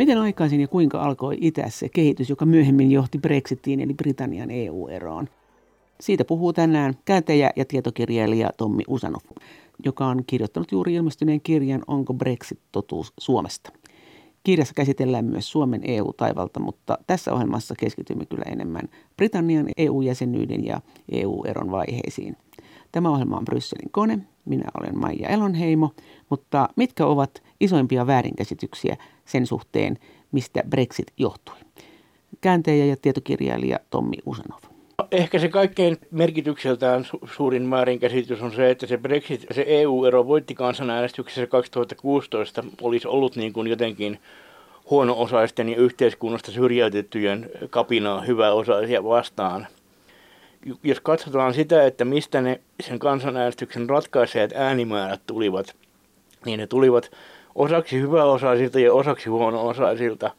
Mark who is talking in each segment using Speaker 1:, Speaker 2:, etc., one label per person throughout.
Speaker 1: Miten aikaisin ja kuinka alkoi itässä se kehitys, joka myöhemmin johti Brexitiin eli Britannian EU-eroon? Siitä puhuu tänään kääntäjä ja tietokirjailija Tommi Usanov, joka on kirjoittanut juuri ilmestyneen kirjan Onko Brexit totuus Suomesta. Kirjassa käsitellään myös Suomen EU-taivalta, mutta tässä ohjelmassa keskitymme kyllä enemmän Britannian EU-jäsenyyden ja EU-eron vaiheisiin. Tämä ohjelma on Brysselin kone, minä olen Maija Elonheimo, mutta mitkä ovat isoimpia väärinkäsityksiä sen suhteen, mistä Brexit johtui? Kääntäjä ja tietokirjailija Tommi Usanov.
Speaker 2: Ehkä se kaikkein merkitykseltään su- suurin väärinkäsitys on se, että se Brexit, se EU-ero voitti kansanäänestyksessä 2016, olisi ollut niin kuin jotenkin huono-osaisten ja yhteiskunnasta syrjäytettyjen kapinaa hyväosaisia vastaan. Jos katsotaan sitä, että mistä ne sen kansanäänestyksen ratkaiseet äänimäärät tulivat, niin ne tulivat osaksi hyväosaisilta ja osaksi huono-osaisilta.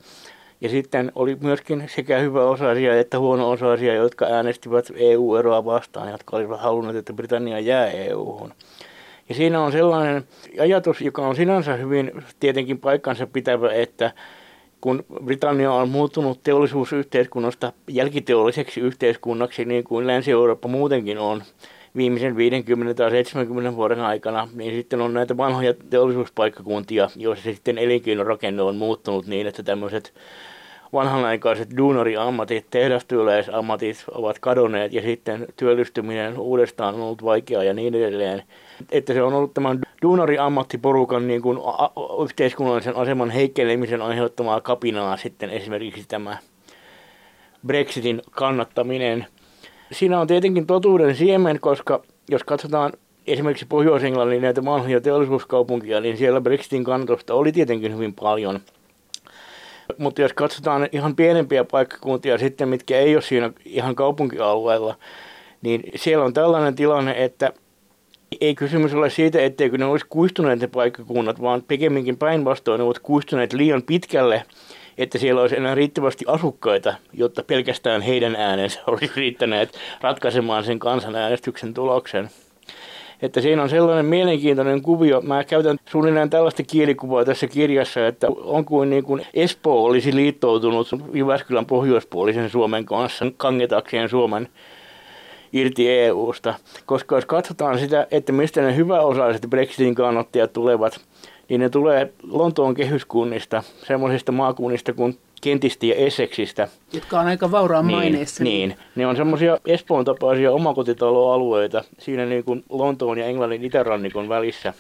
Speaker 2: Ja sitten oli myöskin sekä hyvä osaisia että huono osaisia, jotka äänestivät EU-eroa vastaan, jotka olivat halunneet, että Britannia jää EU-hun. Ja siinä on sellainen ajatus, joka on sinänsä hyvin tietenkin paikkansa pitävä, että kun Britannia on muuttunut teollisuusyhteiskunnasta jälkiteolliseksi yhteiskunnaksi, niin kuin Länsi-Eurooppa muutenkin on viimeisen 50 tai 70 vuoden aikana, niin sitten on näitä vanhoja teollisuuspaikkakuntia, joissa sitten elinkeinorakenne on muuttunut niin, että tämmöiset vanhanaikaiset duunariammatit, tehdastyöläisammatit ovat kadonneet ja sitten työllistyminen uudestaan on ollut vaikeaa ja niin edelleen. Että se on ollut tämän duunariammattiporukan niin kuin yhteiskunnallisen aseman heikkenemisen aiheuttamaa kapinaa sitten esimerkiksi tämä Brexitin kannattaminen. Siinä on tietenkin totuuden siemen, koska jos katsotaan esimerkiksi Pohjois-Englannin näitä vanhoja teollisuuskaupunkia, niin siellä Brexitin kannatusta oli tietenkin hyvin paljon – mutta jos katsotaan ihan pienempiä paikkakuntia sitten, mitkä ei ole siinä ihan kaupunkialueella, niin siellä on tällainen tilanne, että ei kysymys ole siitä, etteikö ne olisi kuistuneet ne paikkakunnat, vaan pikemminkin päinvastoin ne ovat kuistuneet liian pitkälle, että siellä olisi enää riittävästi asukkaita, jotta pelkästään heidän äänensä olisi riittäneet ratkaisemaan sen kansanäänestyksen tuloksen että siinä on sellainen mielenkiintoinen kuvio. Mä käytän suunnilleen tällaista kielikuvaa tässä kirjassa, että on kuin, niin kuin Espoo olisi liittoutunut Jyväskylän pohjoispuolisen Suomen kanssa kangetakseen Suomen irti EUsta. Koska jos katsotaan sitä, että mistä ne hyväosaiset Brexitin kannattajat tulevat, niin ne tulee Lontoon kehyskunnista, semmoisista maakunnista kuin Kentistä ja Essexistä.
Speaker 1: Jotka on aika vauraan
Speaker 2: niin,
Speaker 1: maineessa.
Speaker 2: Niin, ne on semmoisia Espoon tapaisia omakotitaloalueita siinä niin kuin Lontoon ja Englannin itärannikon välissä.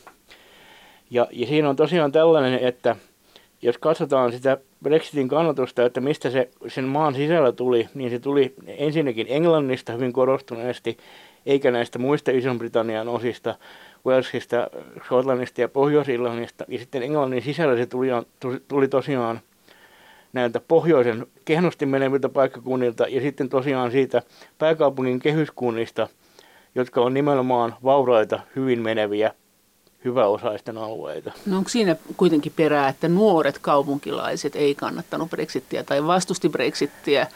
Speaker 2: Ja, ja siinä on tosiaan tällainen, että jos katsotaan sitä Brexitin kannatusta, että mistä se sen maan sisällä tuli, niin se tuli ensinnäkin Englannista hyvin korostuneesti, eikä näistä muista Ison-Britannian osista, Walesista, Skotlannista ja Pohjois-Irlannista. Ja sitten Englannin sisällä se tuli, tuli tosiaan näiltä pohjoisen kehnosti meneviltä paikkakunnilta ja sitten tosiaan siitä pääkaupungin kehyskunnista, jotka on nimenomaan vauraita, hyvin meneviä, hyväosaisten alueita.
Speaker 1: No onko siinä kuitenkin perää, että nuoret kaupunkilaiset ei kannattanut Brexittiä tai vastusti Brexittiä?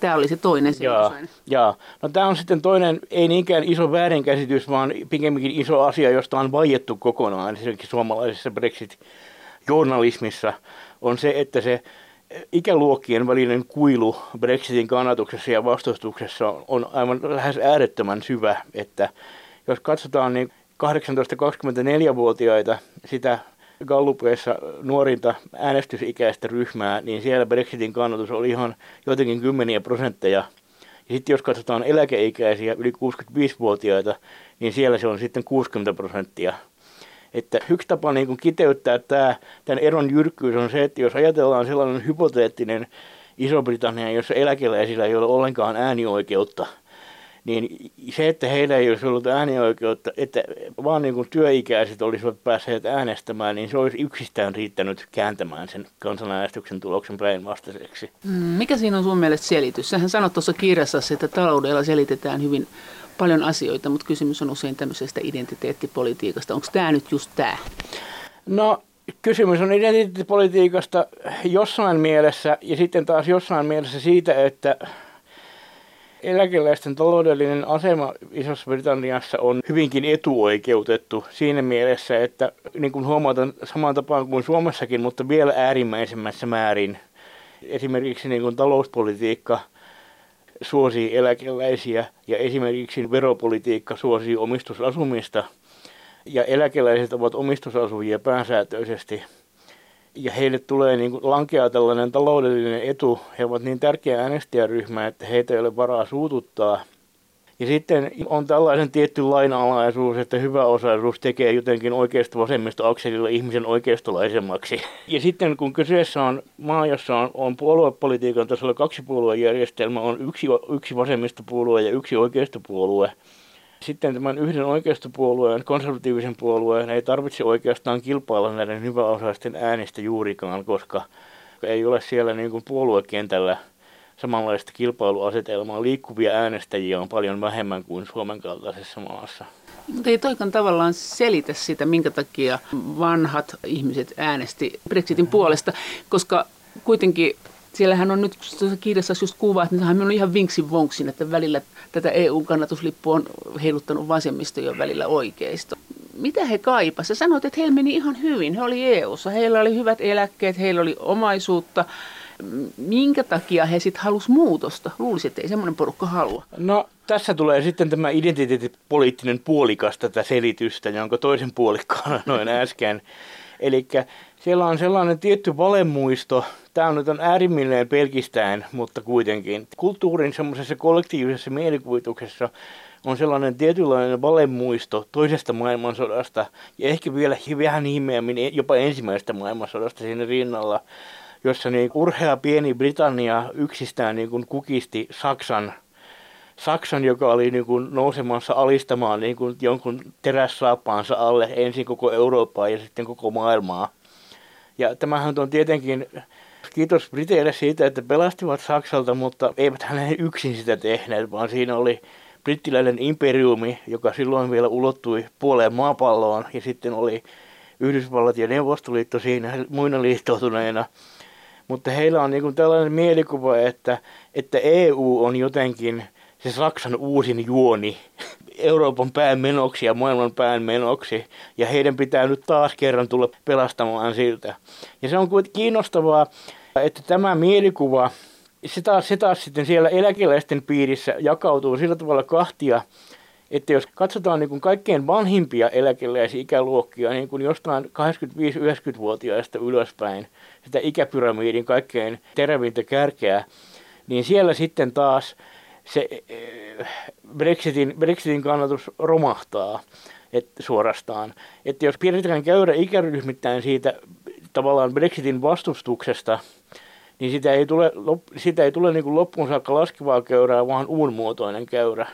Speaker 1: Tämä oli se toinen
Speaker 2: jaa, jaa. No tämä on sitten toinen, ei niinkään iso väärinkäsitys, vaan pikemminkin iso asia, josta on vaiettu kokonaan esimerkiksi suomalaisessa Brexit-journalismissa on se, että se ikäluokkien välinen kuilu Brexitin kannatuksessa ja vastustuksessa on aivan lähes äärettömän syvä, että jos katsotaan niin 18-24-vuotiaita, sitä Gallupeissa nuorinta äänestysikäistä ryhmää, niin siellä Brexitin kannatus oli ihan jotenkin kymmeniä prosentteja. Ja sitten jos katsotaan eläkeikäisiä yli 65-vuotiaita, niin siellä se on sitten 60 prosenttia. Että yksi tapa niin kuin kiteyttää tämä, tämän eron jyrkkyys on se, että jos ajatellaan sellainen hypoteettinen Iso-Britannia, jossa eläkeläisillä ei ole ollenkaan äänioikeutta, niin se, että heillä ei olisi ollut äänioikeutta, että vaan niin kuin työikäiset olisivat päässeet äänestämään, niin se olisi yksistään riittänyt kääntämään sen kansanäänestyksen tuloksen päinvastaiseksi.
Speaker 1: Mm, mikä siinä on sun mielestä selitys? Sähän sanot tuossa kirjassa, että taloudella selitetään hyvin paljon asioita, mutta kysymys on usein tämmöisestä identiteettipolitiikasta. Onko tämä nyt just tämä?
Speaker 2: No kysymys on identiteettipolitiikasta jossain mielessä ja sitten taas jossain mielessä siitä, että Eläkeläisten taloudellinen asema Isossa Britanniassa on hyvinkin etuoikeutettu siinä mielessä, että niin kuin huomataan samaan tapaan kuin Suomessakin, mutta vielä äärimmäisemmässä määrin. Esimerkiksi niin kuin talouspolitiikka suosii eläkeläisiä ja esimerkiksi veropolitiikka suosii omistusasumista. Ja eläkeläiset ovat omistusasujia pääsääntöisesti ja heille tulee niin kuin lankea tällainen taloudellinen etu. He ovat niin tärkeä äänestäjäryhmä, että heitä ei ole varaa suututtaa. Ja sitten on tällainen tietty lainalaisuus, että hyvä osaisuus tekee jotenkin oikeasta vasemmista akselilla ihmisen oikeistolaisemmaksi. Ja sitten kun kyseessä on maa, jossa on, on puoluepolitiikan tasolla kaksi puoluejärjestelmä, on yksi, yksi vasemmistopuolue ja yksi oikeistopuolue, sitten tämän yhden oikeistopuolueen, konservatiivisen puolueen, ei tarvitse oikeastaan kilpailla näiden hyväosaisten äänistä juurikaan, koska ei ole siellä niin kuin puoluekentällä samanlaista kilpailuasetelmaa. Liikkuvia äänestäjiä on paljon vähemmän kuin Suomen kaltaisessa maassa.
Speaker 1: Mutta ei toikan tavallaan selitä sitä, minkä takia vanhat ihmiset äänesti Brexitin puolesta, koska kuitenkin siellähän on nyt tuossa kirjassa just kuva, että nythän on ihan vinksin vonksin, että välillä tätä EU-kannatuslippua on heiluttanut vasemmisto jo välillä oikeisto. Mitä he kaipasivat? Sanoit, että heillä meni ihan hyvin. He oli EU-ssa, heillä oli hyvät eläkkeet, heillä oli omaisuutta. Minkä takia he sitten halusivat muutosta? Luulisi, että ei semmoinen porukka halua.
Speaker 2: No tässä tulee sitten tämä identiteettipoliittinen puolikas tätä selitystä, jonka toisen puolikkaan noin äsken. Eli siellä on sellainen tietty valemuisto, tämä nyt on äärimmilleen pelkistään, mutta kuitenkin. Kulttuurin semmoisessa kollektiivisessa mielikuvituksessa on sellainen tietynlainen valemuisto toisesta maailmansodasta ja ehkä vielä vähän ihmeemmin jopa ensimmäisestä maailmansodasta siinä rinnalla, jossa niin urhea pieni Britannia yksistään niin kuin kukisti Saksan Saksan, joka oli niin kuin nousemassa alistamaan niin kuin jonkun terässaappaansa alle ensin koko Eurooppaa ja sitten koko maailmaa. Ja tämähän on tietenkin kiitos Briteille siitä, että pelastivat Saksalta, mutta eivät hän yksin sitä tehneet, vaan siinä oli brittiläinen imperiumi, joka silloin vielä ulottui puoleen maapalloon ja sitten oli Yhdysvallat ja Neuvostoliitto siinä muina liittoutuneina. Mutta heillä on niin tällainen mielikuva, että, että EU on jotenkin se Saksan uusin juoni Euroopan pään menoksi ja maailman pään menoksi. Ja heidän pitää nyt taas kerran tulla pelastamaan siltä. Ja se on kuitenkin kiinnostavaa, että tämä mielikuva, se taas, se taas sitten siellä eläkeläisten piirissä jakautuu sillä tavalla kahtia, että jos katsotaan niin kuin kaikkein vanhimpia eläkeläisiä ikäluokkia, niin kuin jostain 85-90-vuotiaista ylöspäin, sitä ikäpyramiidin kaikkein terävintä kärkeä, niin siellä sitten taas se eh, Brexitin, Brexitin kannatus romahtaa et, suorastaan. Että jos pidetään käyrä ikäryhmittäin siitä tavallaan Brexitin vastustuksesta, niin sitä ei tule, sitä ei tule niin loppuun saakka laskevaa käyrää, vaan uunmuotoinen käyrä.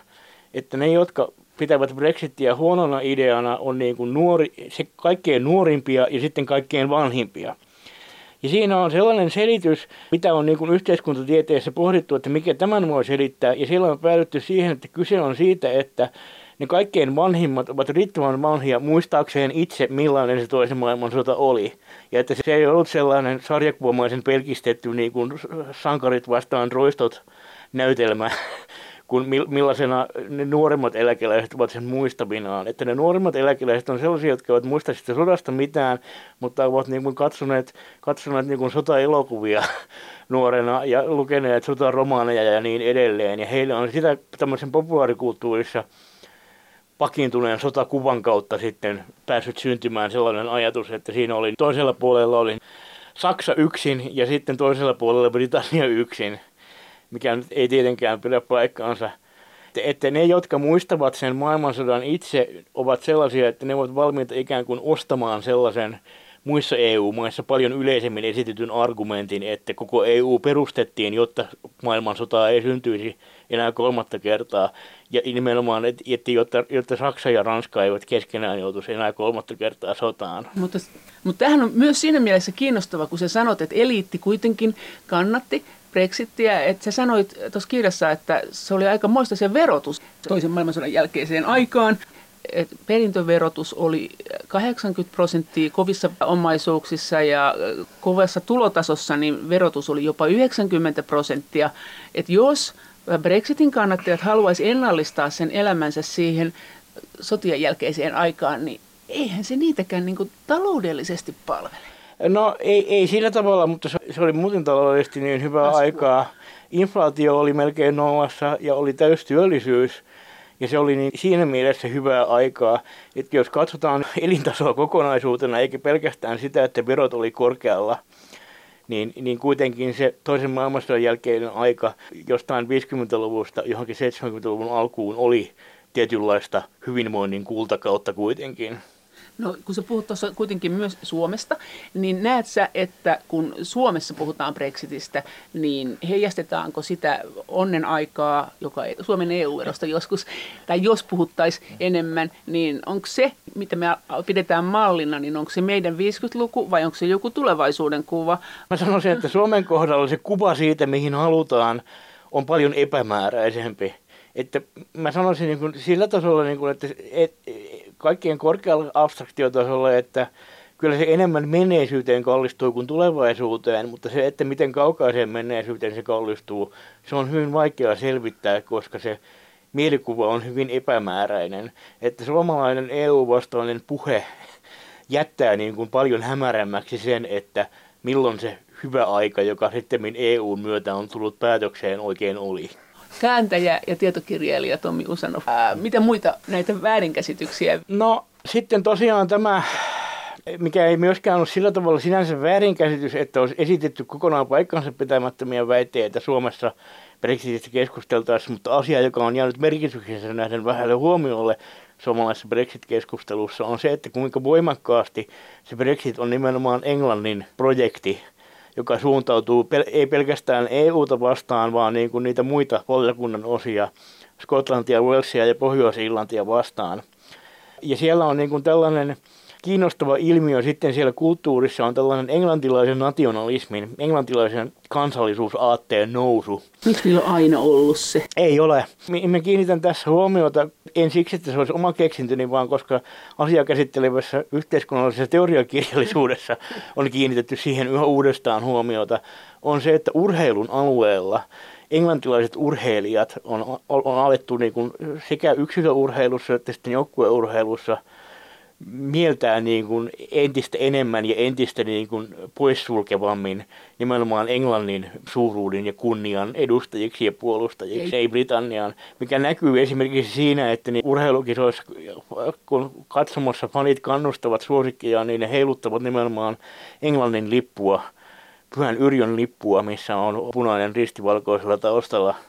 Speaker 2: Että ne, jotka pitävät Brexitia huonona ideana, on niin kuin nuori, se kaikkein nuorimpia ja sitten kaikkein vanhimpia. Ja siinä on sellainen selitys, mitä on niin kuin yhteiskuntatieteessä pohdittu, että mikä tämän voi selittää. Ja siellä on päädytty siihen, että kyse on siitä, että ne kaikkein vanhimmat ovat riittävän vanhia muistaakseen itse, millainen se toisen maailmansota oli. Ja että se ei ollut sellainen sarjakuomaisen pelkistetty niin kuin sankarit vastaan roistot näytelmä, kun millaisena ne nuoremmat eläkeläiset ovat sen muistavinaan. Että ne nuoremmat eläkeläiset on sellaisia, jotka eivät muista sitä sodasta mitään, mutta ovat niin kuin katsoneet, katsoneet niin kuin sota-elokuvia nuorena ja lukeneet sotaromaaneja ja niin edelleen. Ja heillä on sitä tämmöisen populaarikulttuurissa pakiintuneen sotakuvan kautta sitten päässyt syntymään sellainen ajatus, että siinä oli toisella puolella oli Saksa yksin ja sitten toisella puolella Britannia yksin mikä nyt ei tietenkään pidä paikkaansa. Että ne, jotka muistavat sen maailmansodan itse, ovat sellaisia, että ne ovat valmiita ikään kuin ostamaan sellaisen muissa EU-maissa paljon yleisemmin esitetyn argumentin, että koko EU perustettiin, jotta maailmansotaa ei syntyisi enää kolmatta kertaa. Ja nimenomaan, että jotta, jotta Saksa ja Ranska eivät keskenään joutuisi enää kolmatta kertaa sotaan.
Speaker 1: Mutta, mutta tämähän on myös siinä mielessä kiinnostava, kun sä sanot, että eliitti kuitenkin kannatti Brexittiä, että sä sanoit tuossa kirjassa, että se oli aika moista se verotus toisen maailmansodan jälkeiseen aikaan. Et perintöverotus oli 80 prosenttia kovissa omaisuuksissa ja kovassa tulotasossa niin verotus oli jopa 90 prosenttia. Että jos Brexitin kannattajat haluaisi ennallistaa sen elämänsä siihen sotien jälkeiseen aikaan, niin eihän se niitäkään niin kuin taloudellisesti palvele.
Speaker 2: No ei, ei sillä tavalla, mutta se oli muuten taloudellisesti niin hyvää Laskua. aikaa. Inflaatio oli melkein nollassa ja oli täystyöllisyys. Ja se oli niin siinä mielessä hyvää aikaa, että jos katsotaan elintasoa kokonaisuutena, eikä pelkästään sitä, että verot oli korkealla, niin, niin kuitenkin se toisen maailmansodan jälkeinen aika jostain 50-luvusta johonkin 70-luvun alkuun oli tietynlaista hyvinvoinnin kultakautta kuitenkin.
Speaker 1: No kun sä puhut tuossa kuitenkin myös Suomesta, niin näet sä, että kun Suomessa puhutaan Brexitistä, niin heijastetaanko sitä onnen aikaa, joka Suomen EU-erosta joskus, tai jos puhuttaisiin enemmän, niin onko se, mitä me pidetään mallina, niin onko se meidän 50-luku vai onko se joku tulevaisuuden kuva?
Speaker 2: Mä sanoisin, että Suomen kohdalla se kuva siitä, mihin halutaan, on paljon epämääräisempi. Että mä sanoisin niin kuin sillä tasolla, niin kuin, että et, kaikkien korkealla abstraktiotasolla, että kyllä se enemmän menneisyyteen kallistuu kuin tulevaisuuteen, mutta se, että miten kaukaiseen menneisyyteen se kallistuu, se on hyvin vaikea selvittää, koska se mielikuva on hyvin epämääräinen. Että suomalainen EU-vastainen puhe jättää niin kuin paljon hämärämmäksi sen, että milloin se hyvä aika, joka sitten EUn myötä on tullut päätökseen, oikein oli
Speaker 1: kääntäjä ja tietokirjailija Tommi Usanov. Ää, mitä muita näitä väärinkäsityksiä?
Speaker 2: No sitten tosiaan tämä mikä ei myöskään ole sillä tavalla sinänsä väärinkäsitys, että olisi esitetty kokonaan paikkansa pitämättömiä väitteitä Suomessa Brexitistä keskusteltaessa, mutta asia, joka on jäänyt merkityksensä nähden vähälle huomiolle suomalaisessa Brexit-keskustelussa, on se, että kuinka voimakkaasti se Brexit on nimenomaan Englannin projekti – joka suuntautuu pel- ei pelkästään EUta vastaan, vaan niin kuin niitä muita valtakunnan osia, Skotlantia, Walesia ja Pohjois-Irlantia vastaan. Ja siellä on niin kuin tällainen kiinnostava ilmiö sitten siellä kulttuurissa on tällainen englantilaisen nationalismin, englantilaisen kansallisuusaatteen nousu.
Speaker 1: Miksi niillä on aina ollut se?
Speaker 2: Ei ole. Mä kiinnitän tässä huomiota, en siksi, että se olisi oma keksintöni, vaan koska asiaa käsittelevässä yhteiskunnallisessa teoriakirjallisuudessa on kiinnitetty siihen yhä uudestaan huomiota, on se, että urheilun alueella englantilaiset urheilijat on, on alettu niin kuin sekä yksilöurheilussa että sitten joukkueurheilussa – mieltää niin kuin entistä enemmän ja entistä niin kuin poissulkevammin nimenomaan Englannin suuruuden ja kunnian edustajiksi ja puolustajiksi, ei, ei Britanniaan, mikä näkyy esimerkiksi siinä, että niin urheilukisoissa, kun katsomassa fanit kannustavat suosikkia, niin ne heiluttavat nimenomaan Englannin lippua, Pyhän Yrjön lippua, missä on punainen ristivalkoisella taustalla –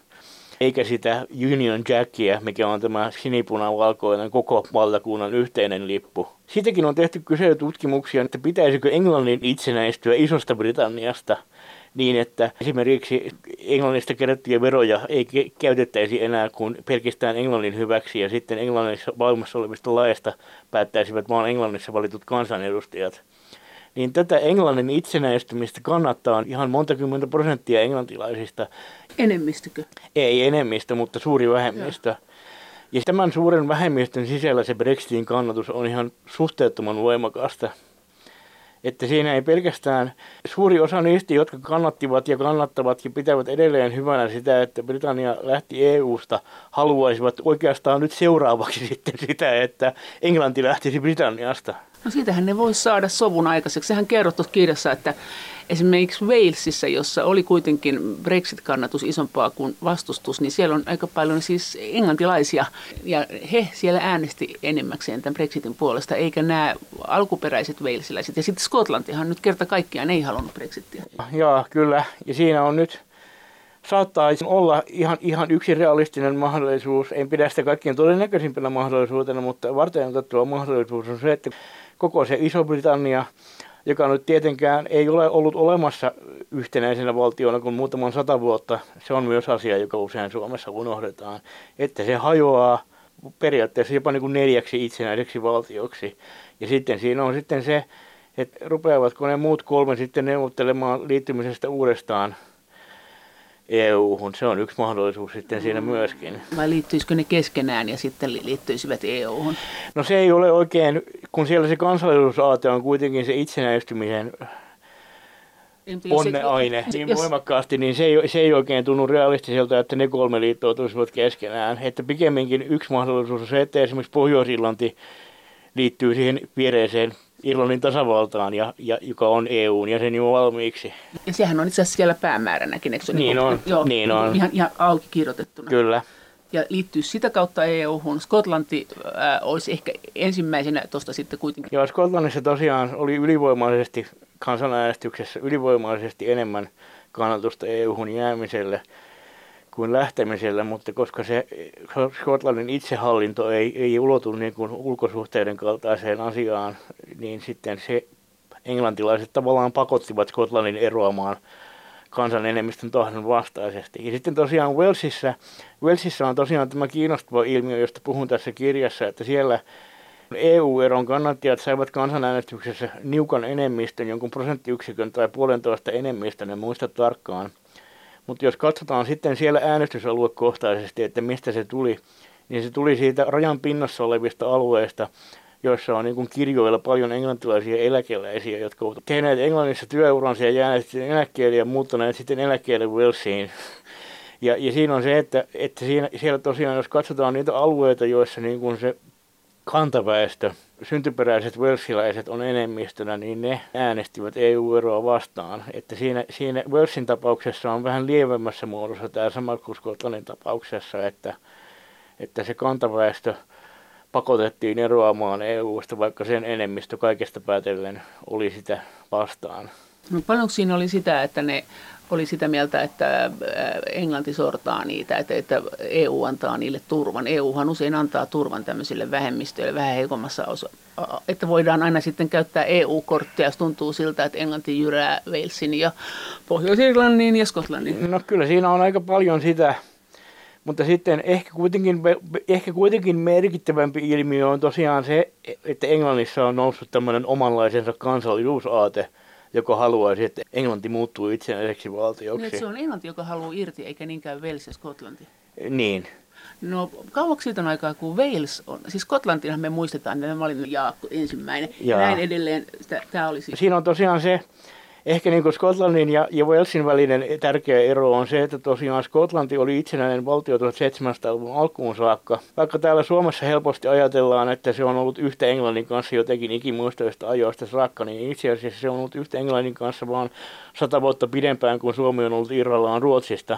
Speaker 2: eikä sitä Union Jackia, mikä on tämä sinipunavalkoinen koko valtakunnan yhteinen lippu. Siitäkin on tehty kyselytutkimuksia, että pitäisikö Englannin itsenäistyä isosta Britanniasta niin, että esimerkiksi Englannista kerättyjä veroja ei käytettäisi enää kuin pelkästään Englannin hyväksi ja sitten Englannissa valmassa olevista laista päättäisivät vain Englannissa valitut kansanedustajat niin tätä Englannin itsenäistymistä kannattaa ihan monta kymmentä prosenttia englantilaisista.
Speaker 1: Enemmistykö?
Speaker 2: Ei enemmistö, mutta suuri vähemmistö. Joo. Ja tämän suuren vähemmistön sisällä se Brexitin kannatus on ihan suhteettoman voimakasta. Että siinä ei pelkästään suuri osa niistä, jotka kannattivat ja kannattavat ja pitävät edelleen hyvänä sitä, että Britannia lähti EU-sta, haluaisivat oikeastaan nyt seuraavaksi sitten sitä, että Englanti lähtisi Britanniasta.
Speaker 1: No siitähän ne voisi saada sovun aikaiseksi. Sehän kerrottu kirjassa, että esimerkiksi Walesissa, jossa oli kuitenkin Brexit-kannatus isompaa kuin vastustus, niin siellä on aika paljon siis englantilaisia ja he siellä äänesti enemmäkseen tämän Brexitin puolesta, eikä nämä alkuperäiset Walesilaiset. Ja sitten Skotlantihan nyt kerta kaikkiaan ei halunnut Brexitia.
Speaker 2: Joo, kyllä. Ja siinä on nyt saattaa olla ihan, ihan yksi realistinen mahdollisuus. En pidä sitä kaikkien todennäköisimpänä mahdollisuutena, mutta varten otettava mahdollisuus on se, että koko se Iso-Britannia, joka nyt tietenkään ei ole ollut olemassa yhtenäisenä valtiona kuin muutaman sata vuotta, se on myös asia, joka usein Suomessa unohdetaan, että se hajoaa periaatteessa jopa niin kuin neljäksi itsenäiseksi valtioksi. Ja sitten siinä on sitten se, että rupeavatko ne muut kolme sitten neuvottelemaan liittymisestä uudestaan EU-hun. Se on yksi mahdollisuus sitten siinä myöskin.
Speaker 1: Vai liittyisikö ne keskenään ja sitten liittyisivät EU-hun?
Speaker 2: No se ei ole oikein, kun siellä se kansallisuusaate on kuitenkin se itsenäistymisen onneaine niin jos... voimakkaasti, niin se ei, se ei oikein tunnu realistiselta, että ne kolme liittoutuisivat keskenään. Että pikemminkin yksi mahdollisuus on se, että esimerkiksi Pohjois-Irlanti liittyy siihen viereiseen Irlannin tasavaltaan, ja, ja, joka on EUn jäsen jo valmiiksi.
Speaker 1: Ja sehän on itse asiassa siellä päämääränäkin, eikö
Speaker 2: Niin, niin on, joo, niin on.
Speaker 1: Ihan, ihan auki kirjoitettuna.
Speaker 2: Kyllä.
Speaker 1: Ja liittyy sitä kautta EU-hun. Skotlanti äh, olisi ehkä ensimmäisenä tuosta sitten kuitenkin.
Speaker 2: Joo, Skotlannissa tosiaan oli ylivoimaisesti kansanäänestyksessä ylivoimaisesti enemmän kannatusta EU-hun jäämiselle kuin lähtemiselle, mutta koska se Skotlannin itsehallinto ei, ei ulotu niin kuin ulkosuhteiden kaltaiseen asiaan, niin sitten se englantilaiset tavallaan pakottivat Skotlannin eroamaan kansan enemmistön tahdon vastaisesti. Ja sitten tosiaan Walesissa, Walesissa on tosiaan tämä kiinnostava ilmiö, josta puhun tässä kirjassa, että siellä EU-eron kannattajat saivat kansanäänestyksessä niukan enemmistön, jonkun prosenttiyksikön tai puolentoista enemmistön, en muista tarkkaan. Mutta jos katsotaan sitten siellä äänestysaluekohtaisesti, että mistä se tuli, niin se tuli siitä rajan pinnassa olevista alueista, joissa on niin kirjoilla paljon englantilaisia eläkeläisiä, jotka ovat tehneet Englannissa työuransa ja jääneet sitten eläkkeelle ja muuttaneet sitten eläkkeelle Walesiin. Ja, ja siinä on se, että, että siinä, siellä tosiaan, jos katsotaan niitä alueita, joissa niin se kantaväestö, syntyperäiset welsiläiset on enemmistönä, niin ne äänestivät EU-eroa vastaan. Että siinä, siinä Walesin tapauksessa on vähän lievemmässä muodossa tämä sama kuin Skotlannin tapauksessa, että, että se kantaväestö pakotettiin eroamaan EU-sta, vaikka sen enemmistö kaikesta päätellen oli sitä vastaan.
Speaker 1: No paljonko siinä oli sitä, että ne oli sitä mieltä, että äh, Englanti sortaa niitä, että, että EU antaa niille turvan. EUhan usein antaa turvan tämmöisille vähemmistöille vähän heikommassa osa. Että voidaan aina sitten käyttää EU-korttia, jos tuntuu siltä, että Englanti jyrää Walesin ja Pohjois-Irlannin ja Skotlannin.
Speaker 2: No kyllä siinä on aika paljon sitä, mutta sitten ehkä kuitenkin, ehkä kuitenkin merkittävämpi ilmiö on tosiaan se, että Englannissa on noussut tämmöinen omanlaisensa kansallisuusaate – joka haluaisi, että Englanti muuttuu itsenäiseksi valtioksi. Niin,
Speaker 1: se on Englanti, joka haluaa irti, eikä niinkään Wales ja Skotlanti.
Speaker 2: Niin.
Speaker 1: No kauaksi siitä on aikaa, kun Wales on, siis Skotlantihan me muistetaan, että mä olin Jaakko ensimmäinen, ja näin edelleen, tämä olisi...
Speaker 2: Siinä on tosiaan se, ehkä niin kuin Skotlannin ja, ja Walesin välinen tärkeä ero on se, että tosiaan Skotlanti oli itsenäinen valtio 1700-luvun alkuun saakka. Vaikka täällä Suomessa helposti ajatellaan, että se on ollut yhtä Englannin kanssa jotenkin ikimuistoista ajoista saakka, niin itse asiassa se on ollut yhtä Englannin kanssa vaan sata vuotta pidempään kuin Suomi on ollut irrallaan Ruotsista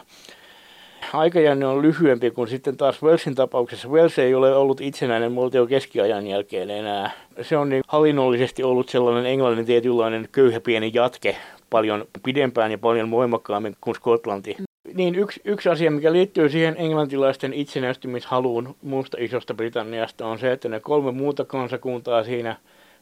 Speaker 2: aikajänne on lyhyempi kuin sitten taas Walesin tapauksessa. Wales ei ole ollut itsenäinen valtio keskiajan jälkeen enää. Se on niin hallinnollisesti ollut sellainen englannin tietynlainen köyhä pieni jatke paljon pidempään ja paljon voimakkaammin kuin Skotlanti. Niin yksi, yksi asia, mikä liittyy siihen englantilaisten itsenäistymishaluun muusta isosta Britanniasta on se, että ne kolme muuta kansakuntaa siinä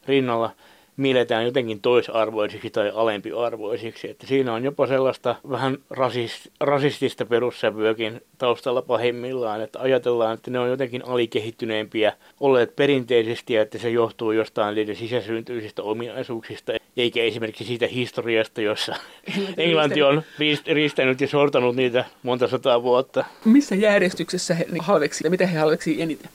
Speaker 2: rinnalla – mielletään jotenkin toisarvoisiksi tai alempiarvoisiksi. Että siinä on jopa sellaista vähän rasist, rasistista perussävyäkin taustalla pahimmillaan, että ajatellaan, että ne on jotenkin alikehittyneempiä olleet perinteisesti ja että se johtuu jostain niiden sisäsyntyisistä ominaisuuksista, eikä esimerkiksi siitä historiasta, jossa Englanti on riistänyt ja sortanut niitä monta sataa vuotta.
Speaker 1: Missä järjestyksessä he halveksi, mitä he halveksi eniten?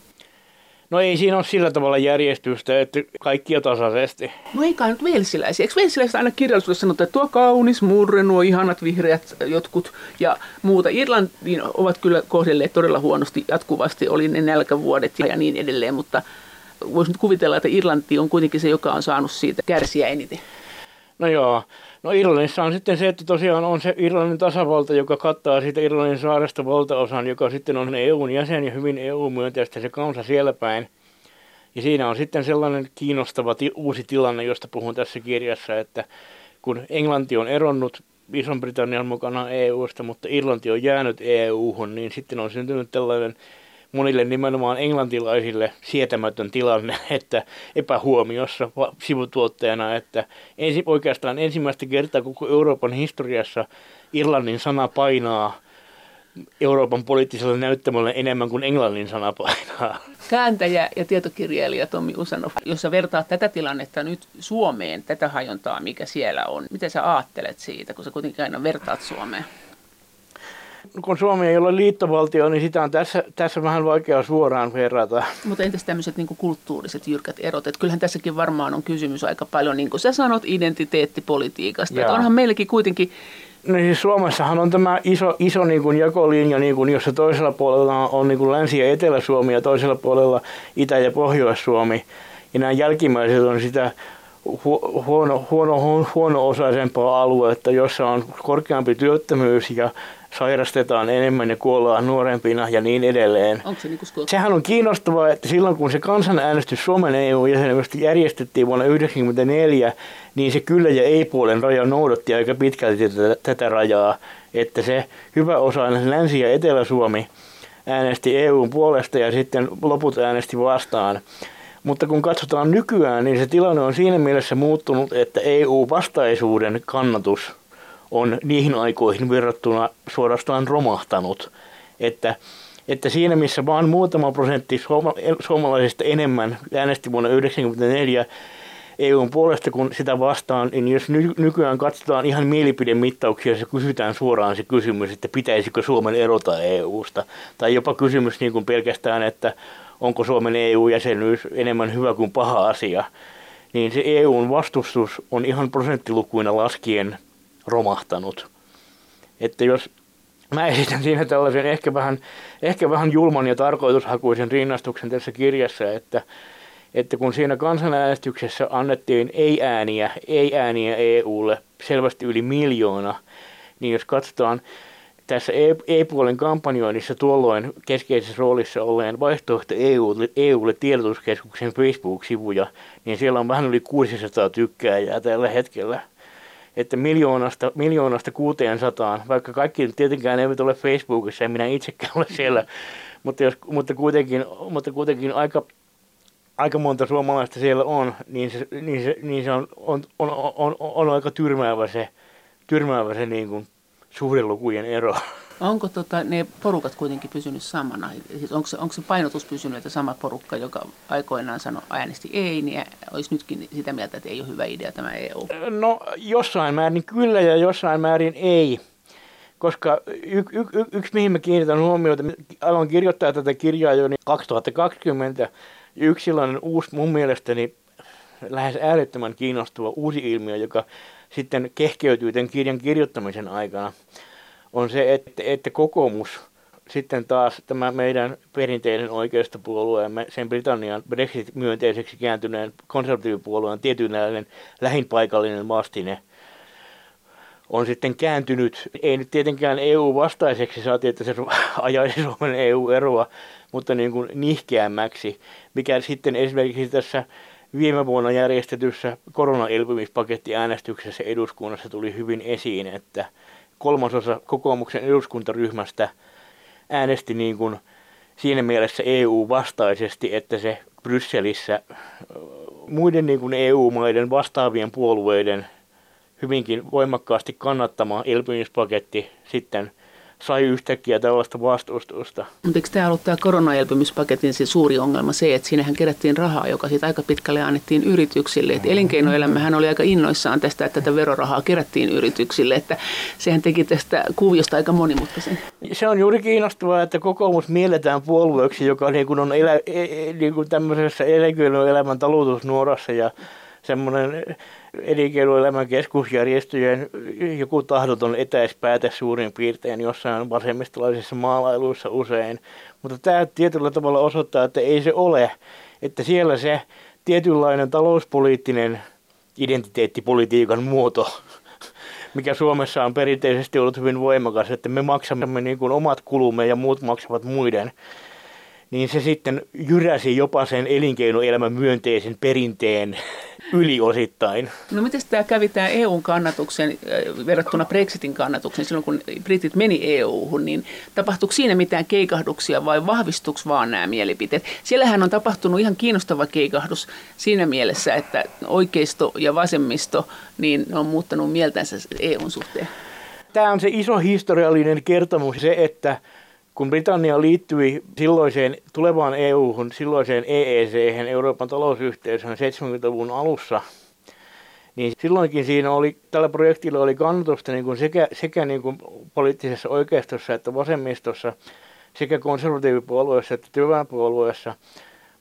Speaker 2: No ei siinä ole sillä tavalla järjestystä, että kaikkia tasaisesti.
Speaker 1: No ei kai nyt velsiläisiä. Eikö velsiläiset aina kirjallisuudessa sanota, että tuo kaunis murre, nuo ihanat vihreät jotkut ja muuta. Irlantiin ovat kyllä kohdelleet todella huonosti jatkuvasti, oli ne nälkävuodet ja niin edelleen, mutta voisi nyt kuvitella, että Irlanti on kuitenkin se, joka on saanut siitä kärsiä eniten.
Speaker 2: No joo, No Irlannissa on sitten se, että tosiaan on se Irlannin tasavalta, joka kattaa siitä Irlannin saaresta valtaosan, joka sitten on EUn jäsen ja hyvin EU-myönteistä se kansa siellä päin. Ja siinä on sitten sellainen kiinnostava ti- uusi tilanne, josta puhun tässä kirjassa, että kun Englanti on eronnut Ison-Britannian mukana EUsta, mutta Irlanti on jäänyt EUhun, niin sitten on syntynyt tällainen monille nimenomaan englantilaisille sietämätön tilanne, että epähuomiossa sivutuotteena, että ensi, oikeastaan ensimmäistä kertaa koko Euroopan historiassa Irlannin sana painaa Euroopan poliittiselle näyttämölle enemmän kuin englannin sana painaa.
Speaker 1: Kääntäjä ja tietokirjailija Tommi Usanov, jos sä vertaat tätä tilannetta nyt Suomeen, tätä hajontaa, mikä siellä on, mitä sä ajattelet siitä, kun sä kuitenkin aina vertaat Suomeen?
Speaker 2: Kun Suomi ei ole liittovaltio, niin sitä on tässä, tässä vähän vaikea suoraan verrata.
Speaker 1: Mutta entäs tämmöiset niin kulttuuriset jyrkät erot? Et kyllähän tässäkin varmaan on kysymys aika paljon, niin kuin sä sanot, identiteettipolitiikasta. Että onhan meilläkin kuitenkin
Speaker 2: No siis Suomessahan on tämä iso, iso niin kuin jakolinja, niin kuin, jossa toisella puolella on niin kuin Länsi- ja Etelä-Suomi ja toisella puolella Itä- ja Pohjois-Suomi. Ja nämä jälkimmäiset on sitä huono, huono, huono-osaisempaa aluetta, jossa on korkeampi työttömyys ja sairastetaan enemmän ja kuollaan nuorempina ja niin edelleen.
Speaker 1: Onko se niin
Speaker 2: Sehän on kiinnostavaa, että silloin kun se kansanäänestys Suomen EU-jäsenyydestä järjestettiin vuonna 1994, niin se kyllä ja ei-puolen raja noudatti aika pitkälti tätä, tätä rajaa, että se hyvä osa Länsi- ja Etelä-Suomi äänesti EUn puolesta ja sitten loput äänesti vastaan. Mutta kun katsotaan nykyään, niin se tilanne on siinä mielessä muuttunut, että EU-vastaisuuden kannatus on niihin aikoihin verrattuna suorastaan romahtanut. Että, että siinä missä vain muutama prosentti suomalaisista enemmän äänesti vuonna 1994 EUn puolesta kuin sitä vastaan, niin jos ny- nykyään katsotaan ihan mielipidemittauksia, se kysytään suoraan se kysymys, että pitäisikö Suomen erota EUsta. Tai jopa kysymys niin kuin pelkästään, että onko Suomen EU-jäsenyys enemmän hyvä kuin paha asia, niin se EUn vastustus on ihan prosenttilukuina laskien romahtanut. Että jos mä esitän siinä tällaisen ehkä vähän, ehkä vähän julman ja tarkoitushakuisen rinnastuksen tässä kirjassa, että, että kun siinä kansanäänestyksessä annettiin ei-ääniä, ei-ääniä EUlle selvästi yli miljoona, niin jos katsotaan tässä e-puolen kampanjoinnissa tuolloin keskeisessä roolissa olleen vaihtoehto EUlle, EUlle tiedotuskeskuksen Facebook-sivuja, niin siellä on vähän yli 600 tykkääjää tällä hetkellä. Että miljoonasta, miljoonasta 600, vaikka kaikki tietenkään eivät ole Facebookissa ja minä itsekään ole siellä, mutta, jos, mutta, kuitenkin, mutta kuitenkin aika, aika monta suomalaista siellä on, niin se, niin se, niin se on, on, on, on, on, aika tyrmäävä se, tyrmäävä se niin kuin suhdelukujen ero.
Speaker 1: Onko tota, ne porukat kuitenkin pysynyt samana? Siis onko, se, onko se painotus pysynyt, että sama porukka, joka aikoinaan sanoi äänesti ei, niin olisi nytkin sitä mieltä, että ei ole hyvä idea tämä EU?
Speaker 2: No jossain määrin kyllä ja jossain määrin ei. Koska y- y- y- yksi, mihin mä kiinnitän huomiota, aloin kirjoittaa tätä kirjaa jo niin 2020, yksi sellainen uusi mun mielestäni lähes äärettömän kiinnostava uusi ilmiö, joka sitten kehkeytyy tämän kirjan kirjoittamisen aikana, on se, että, että kokoomus sitten taas tämä meidän perinteinen oikeistopuolueemme, sen Britannian Brexit-myönteiseksi kääntyneen konservatiivipuolueen tietynlainen lähinpaikallinen vastine, on sitten kääntynyt, ei nyt tietenkään EU-vastaiseksi, saatiin, että se ajaisi Suomen EU-eroa, mutta niin kuin nihkeämmäksi, mikä sitten esimerkiksi tässä viime vuonna järjestetyssä koronaelpymispakettiäänestyksessä eduskunnassa tuli hyvin esiin, että kolmasosa kokoomuksen eduskuntaryhmästä äänesti niin kuin siinä mielessä EU-vastaisesti, että se Brysselissä muiden niin kuin EU-maiden vastaavien puolueiden hyvinkin voimakkaasti kannattama elpymispaketti sitten – sai yhtäkkiä tällaista vastustusta.
Speaker 1: Mutta eikö tämä ollut tämä koronaelpymispaketin se suuri ongelma se, että siinähän kerättiin rahaa, joka siitä aika pitkälle annettiin yrityksille. Et elinkeinoelämähän oli aika innoissaan tästä, että tätä verorahaa kerättiin yrityksille, että sehän teki tästä kuviosta aika monimutkaisen.
Speaker 2: Se on juuri kiinnostavaa, että kokoomus mielletään puolueeksi, joka niin kuin on elä, e, e, niin kuin tämmöisessä elinkeinoelämän talutusnuorassa ja semmoinen elinkeinoelämän keskusjärjestöjen joku tahdoton etäispäätä suurin piirtein jossain vasemmistolaisissa maalailuissa usein. Mutta tämä tietyllä tavalla osoittaa, että ei se ole, että siellä se tietynlainen talouspoliittinen identiteettipolitiikan muoto, mikä Suomessa on perinteisesti ollut hyvin voimakas, että me maksamme niin kuin omat kulumme ja muut maksavat muiden, niin se sitten jyräsi jopa sen elinkeinoelämän myönteisen perinteen yli osittain.
Speaker 1: No miten tämä kävi tämä EUn kannatuksen äh, verrattuna Brexitin kannatuksen silloin, kun britit meni EUhun, niin tapahtuiko siinä mitään keikahduksia vai vahvistuiko vaan nämä mielipiteet? Siellähän on tapahtunut ihan kiinnostava keikahdus siinä mielessä, että oikeisto ja vasemmisto niin on muuttanut mieltänsä EUn suhteen.
Speaker 2: Tämä on se iso historiallinen kertomus, se, että kun Britannia liittyi silloiseen tulevaan EU-hun, silloiseen EEC, Euroopan talousyhteisöön 70-luvun alussa, niin silloinkin siinä oli, tällä projektilla oli kannatusta niin kuin sekä, sekä niin kuin poliittisessa oikeistossa että vasemmistossa, sekä konservatiivipuolueessa että työväenpuolueessa,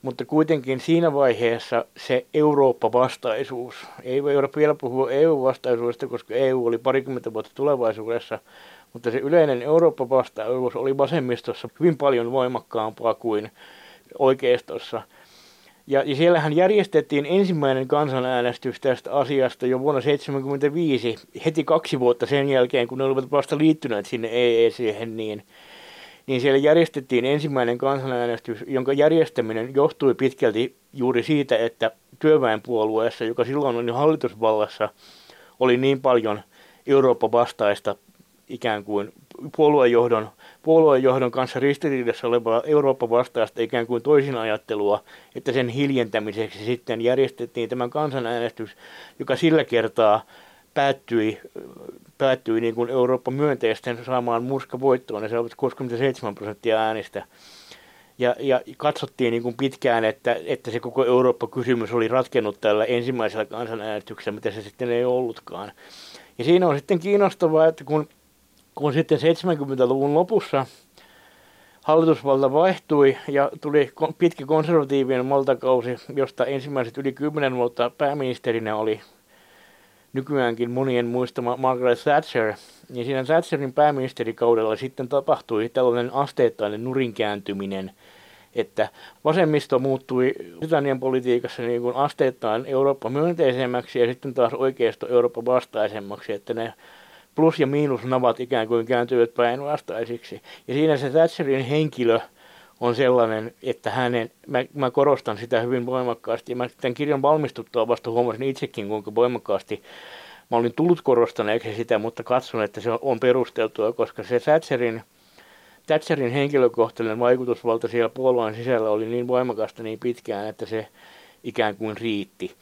Speaker 2: mutta kuitenkin siinä vaiheessa se Eurooppa-vastaisuus, ei voida vielä puhua EU-vastaisuudesta, koska EU oli parikymmentä vuotta tulevaisuudessa, mutta se yleinen Eurooppa-vastaisuus oli vasemmistossa hyvin paljon voimakkaampaa kuin oikeistossa. Ja, ja siellähän järjestettiin ensimmäinen kansanäänestys tästä asiasta jo vuonna 1975, heti kaksi vuotta sen jälkeen, kun ne olivat vasta liittyneet sinne EEC, niin, niin siellä järjestettiin ensimmäinen kansanäänestys, jonka järjestäminen johtui pitkälti juuri siitä, että työväenpuolueessa, joka silloin oli hallitusvallassa, oli niin paljon Euroopan vastaista ikään kuin puoluejohdon, puoluejohdon kanssa ristiriidassa olevaa Euroopan vastaista ikään kuin toisinajattelua, että sen hiljentämiseksi sitten järjestettiin tämän kansanäänestys, joka sillä kertaa päättyi, päättyi niin kuin Euroopan myönteisten saamaan voittoon, ja se oli 67 prosenttia äänistä. Ja, ja katsottiin niin kuin pitkään, että, että se koko Eurooppa-kysymys oli ratkennut tällä ensimmäisellä kansanäänestyksellä, mitä se sitten ei ollutkaan. Ja siinä on sitten kiinnostavaa, että kun kun sitten 70-luvun lopussa hallitusvalta vaihtui ja tuli pitkä konservatiivinen valtakausi, josta ensimmäiset yli kymmenen vuotta pääministerinä oli nykyäänkin monien muistama Margaret Thatcher, niin siinä Thatcherin pääministerikaudella sitten tapahtui tällainen asteittainen nurinkääntyminen, että vasemmisto muuttui Britannian politiikassa niin kuin asteittain Eurooppa myönteisemmäksi ja sitten taas oikeisto Eurooppa vastaisemmaksi, että ne plus- ja miinusnavat ikään kuin kääntyvät päinvastaisiksi. Ja siinä se Thatcherin henkilö on sellainen, että hänen, mä, mä korostan sitä hyvin voimakkaasti, mä tämän kirjan valmistuttua vasta huomasin itsekin, kuinka voimakkaasti mä olin tullut korostaneeksi sitä, mutta katson, että se on perusteltua, koska se Thatcherin, Thatcherin henkilökohtainen vaikutusvalta siellä puolueen sisällä oli niin voimakasta niin pitkään, että se ikään kuin riitti.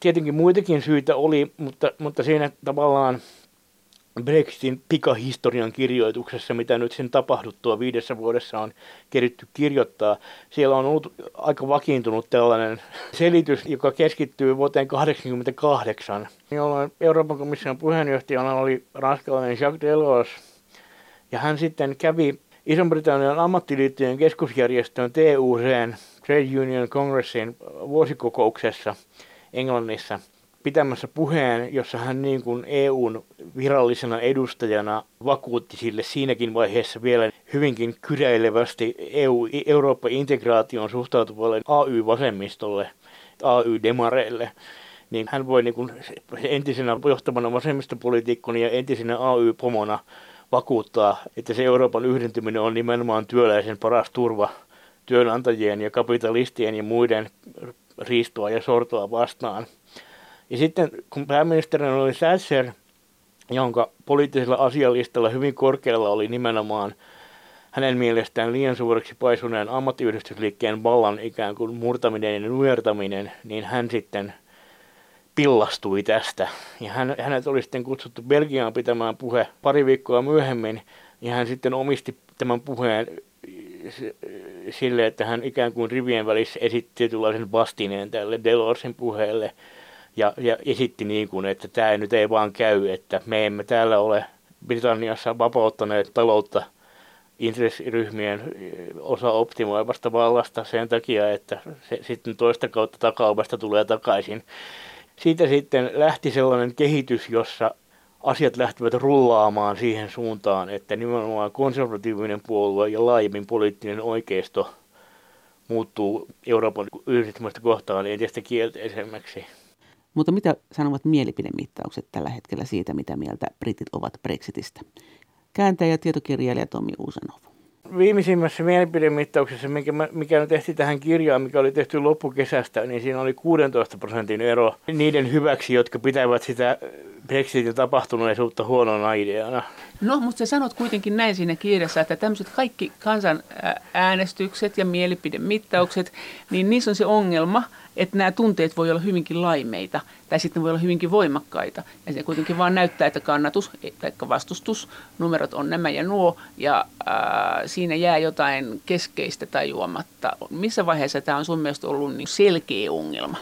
Speaker 2: Tietenkin muitakin syitä oli, mutta, mutta siinä tavallaan Brexitin pikahistorian kirjoituksessa, mitä nyt sen tapahduttua viidessä vuodessa on keritty kirjoittaa. Siellä on ollut aika vakiintunut tällainen selitys, joka keskittyy vuoteen 1988, jolloin Euroopan komission puheenjohtajana oli ranskalainen Jacques Delors. Ja hän sitten kävi Iso-Britannian ammattiliittojen keskusjärjestön TUCn, Trade Union Congressin vuosikokouksessa Englannissa – pitämässä puheen, jossa hän niin kuin EUn virallisena edustajana vakuutti sille siinäkin vaiheessa vielä hyvinkin kyräilevästi EU, Eurooppa-integraation suhtautuvalle AY-vasemmistolle, AY-demareille niin hän voi niin kuin entisenä johtavana vasemmistopolitiikkona ja entisenä AY-pomona vakuuttaa, että se Euroopan yhdentyminen on nimenomaan työläisen paras turva työnantajien ja kapitalistien ja muiden riistoa ja sortoa vastaan. Ja sitten kun pääministerinä oli Thatcher, jonka poliittisella asialistalla hyvin korkealla oli nimenomaan hänen mielestään liian suureksi paisuneen ammattiyhdistysliikkeen vallan ikään kuin murtaminen ja nujertaminen, niin hän sitten pillastui tästä. Ja hän, hänet oli sitten kutsuttu Belgiaan pitämään puhe pari viikkoa myöhemmin, ja hän sitten omisti tämän puheen sille, että hän ikään kuin rivien välissä esitti tietynlaisen vastineen tälle Delorsin puheelle – ja, ja esitti niin kuin, että tämä nyt ei vaan käy, että me emme täällä ole Britanniassa vapauttaneet taloutta intressiryhmien osa optimoivasta vallasta sen takia, että se sitten toista kautta takauvasta tulee takaisin. Siitä sitten lähti sellainen kehitys, jossa asiat lähtivät rullaamaan siihen suuntaan, että nimenomaan konservatiivinen puolue ja laajemmin poliittinen oikeisto muuttuu Euroopan yhdistymistä kohtaan entistä kielteisemmäksi.
Speaker 3: Mutta mitä sanovat mielipidemittaukset tällä hetkellä siitä, mitä mieltä britit ovat Brexitistä? Kääntäjä ja tietokirjailija Tommi Uusanov.
Speaker 2: Viimeisimmässä mielipidemittauksessa, mikä, mikä nyt tehtiin tähän kirjaan, mikä oli tehty loppukesästä, niin siinä oli 16 prosentin ero niiden hyväksi, jotka pitävät sitä Brexitin tapahtuneisuutta huonona ideana.
Speaker 1: No, mutta sä sanot kuitenkin näin siinä kirjassa, että tämmöiset kaikki kansanäänestykset ja mielipidemittaukset, niin niissä on se ongelma, että nämä tunteet voi olla hyvinkin laimeita tai sitten voi olla hyvinkin voimakkaita. Ja se kuitenkin vaan näyttää, että kannatus tai vastustusnumerot on nämä ja nuo ja ää, siinä jää jotain keskeistä tajuamatta. Missä vaiheessa tämä on sun mielestä ollut niin selkeä ongelma?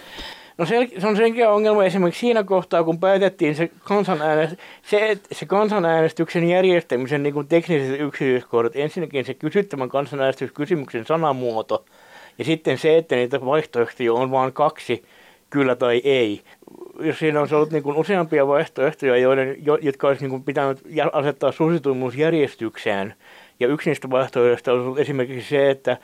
Speaker 2: No se, se on senkin ongelma esimerkiksi siinä kohtaa, kun päätettiin se, kansanäänestys, se, se kansanäänestyksen järjestämisen niin tekniset yksityiskohdat. Ensinnäkin se kysyttävän kansanäänestyskysymyksen sanamuoto ja sitten se, että niitä vaihtoehtoja on vain kaksi, kyllä tai ei. Jos siinä olisi ollut niin kuin useampia vaihtoehtoja, joiden, jotka olisi niin kuin pitänyt asettaa suosituimmuusjärjestykseen, ja yksi niistä vaihtoehdoista on ollut esimerkiksi se, että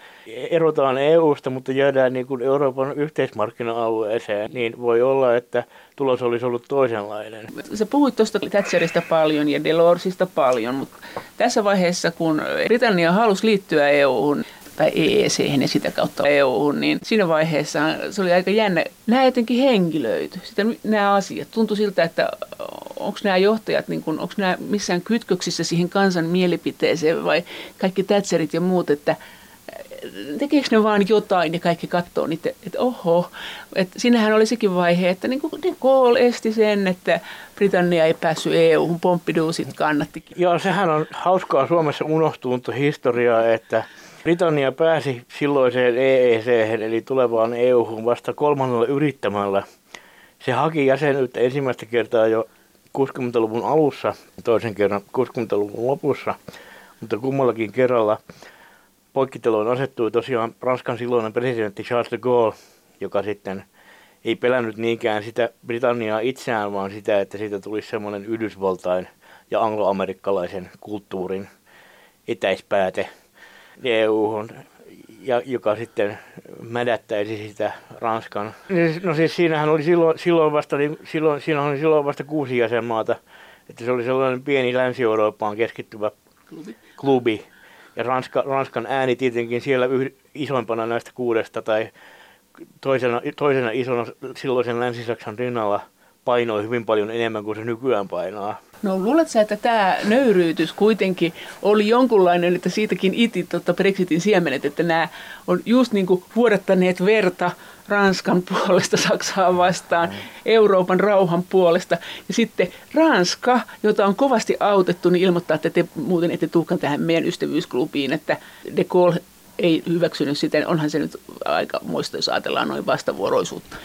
Speaker 2: erotaan EU-sta, mutta jäädään niin kuin Euroopan yhteismarkkina-alueeseen, niin voi olla, että tulos olisi ollut toisenlainen.
Speaker 1: Sä puhuit tuosta Thatcherista paljon ja Delorsista paljon, mutta tässä vaiheessa, kun Britannia halusi liittyä EU-hun, tai EEC ja sitä kautta eu niin siinä vaiheessa se oli aika jännä. Nämä jotenkin henkilöity, sitten nämä asiat. Tuntui siltä, että onko nämä johtajat, niin onko nämä missään kytköksissä siihen kansan mielipiteeseen vai kaikki Thatcherit ja muut, että tekeekö ne vaan jotain ja kaikki katsoo niitä, että oho. Että siinähän oli sekin vaihe, että niin kuin Gaulle esti sen, että Britannia ei päässyt EU-hun, Pompidou sitten kannattikin.
Speaker 2: Joo, sehän on hauskaa Suomessa unohtunutta historiaa, että Britannia pääsi silloiseen EEC, eli tulevaan EU-hun vasta kolmannella yrittämällä. Se haki jäsenyyttä ensimmäistä kertaa jo 60-luvun alussa, toisen kerran 60-luvun lopussa, mutta kummallakin kerralla poikkiteluun asettui tosiaan Ranskan silloinen presidentti Charles de Gaulle, joka sitten ei pelännyt niinkään sitä Britanniaa itseään, vaan sitä, että siitä tulisi semmoinen Yhdysvaltain ja angloamerikkalaisen kulttuurin etäispääte EU-hun, ja, joka sitten mädättäisi sitä Ranskan. No siis siinähän oli silloin, silloin vasta, niin silloin, siinä oli silloin vasta kuusi jäsenmaata, että se oli sellainen pieni Länsi-Eurooppaan keskittyvä klubi. klubi. Ja Ranska, Ranskan ääni tietenkin siellä yh, isoimpana näistä kuudesta tai toisena, toisena isona silloisen Länsi-Saksan rinnalla painoi hyvin paljon enemmän kuin se nykyään painaa.
Speaker 1: No luuletko että tämä nöyryytys kuitenkin oli jonkunlainen, että siitäkin iti totta Brexitin siemenet, että nämä on just niin kuin vuodattaneet verta Ranskan puolesta Saksaa vastaan, Euroopan rauhan puolesta. Ja sitten Ranska, jota on kovasti autettu, niin ilmoittaa, että te muuten ette tulekaan tähän meidän ystävyysklubiin, että de Gaulle ei hyväksynyt sitä. Onhan se nyt aika muista, jos ajatellaan noin vastavuoroisuutta.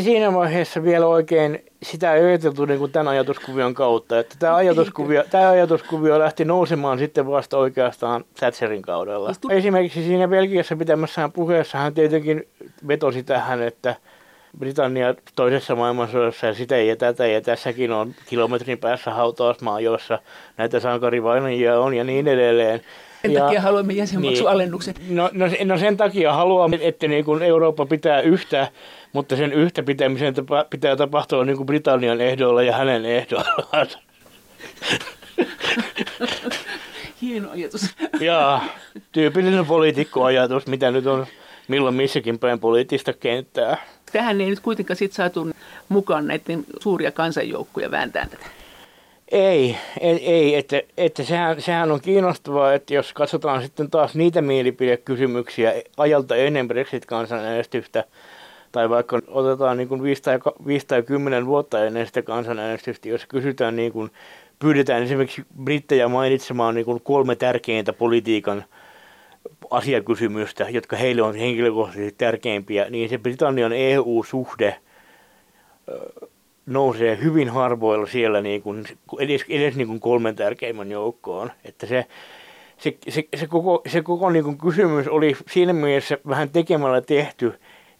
Speaker 2: Siinä vaiheessa vielä oikein sitä ajateltu niin kuin tämän ajatuskuvion kautta. Että tämä, ajatuskuvio, tämä ajatuskuvio lähti nousemaan sitten vasta oikeastaan Thatcherin kaudella. Esimerkiksi siinä Belgiassa pitämässään puheessa hän tietenkin vetosi tähän, että Britannia toisessa maailmansodassa ja sitä ja tätä ja tässäkin on kilometrin päässä hautausmaa, jossa näitä sankarivainajia on ja niin edelleen.
Speaker 1: Sen takia haluamme jäsenmaksualennuksen.
Speaker 2: Niin, no, no, no sen takia haluamme, että niin kuin Eurooppa pitää yhtä, mutta sen yhtä pitämisen tapa, pitää tapahtua niin kuin Britannian ehdoilla ja hänen ehdoillaan.
Speaker 1: Hieno ajatus.
Speaker 2: Jaa, tyypillinen poliitikkoajatus, mitä nyt on milloin missäkin päin poliittista kenttää.
Speaker 1: Tähän ei nyt kuitenkaan sit saatu mukaan näiden suuria kansanjoukkoja vääntää tätä.
Speaker 2: Ei, ei, ei että, että sehän, sehän on kiinnostavaa, että jos katsotaan sitten taas niitä mielipidekysymyksiä ajalta ennen Brexit-kansanäänestystä, tai vaikka otetaan niin kuin 5, tai, 5 tai 10 vuotta ennen sitä kansanäänestystä, jos kysytään niin kuin, pyydetään esimerkiksi brittejä mainitsemaan niin kuin kolme tärkeintä politiikan asiakysymystä, jotka heille on henkilökohtaisesti tärkeimpiä, niin se Britannian EU-suhde nousee hyvin harvoilla siellä niin kuin, edes, edes niin kuin kolmen tärkeimmän joukkoon. Että se, se, se, se koko, se koko niin kuin kysymys oli siinä mielessä vähän tekemällä tehty,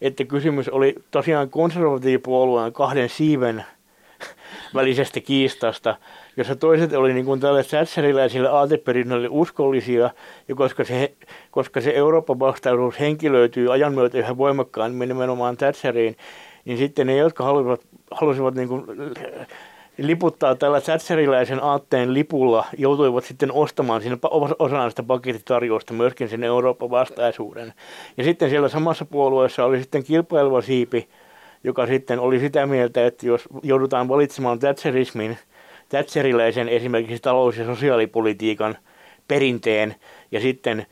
Speaker 2: että kysymys oli tosiaan konservatiivipuolueen kahden siiven välisestä kiistasta, jossa toiset oli niin kuin tälle Thatcheriläisille aateperinnölle uskollisia, ja koska se, koska se Euroopan vastaisuus henkilöityy ajan myötä yhä voimakkaammin nimenomaan Thatcheriin, niin sitten ne, jotka halusivat, halusivat niin kuin liputtaa tällä Thatcheriläisen aatteen lipulla, joutuivat sitten ostamaan siinä osana sitä pakettitarjousta myöskin sen Euroopan vastaisuuden. Ja sitten siellä samassa puolueessa oli sitten kilpaileva siipi, joka sitten oli sitä mieltä, että jos joudutaan valitsemaan Thatcherismin, Thatcheriläisen esimerkiksi talous- ja sosiaalipolitiikan perinteen ja sitten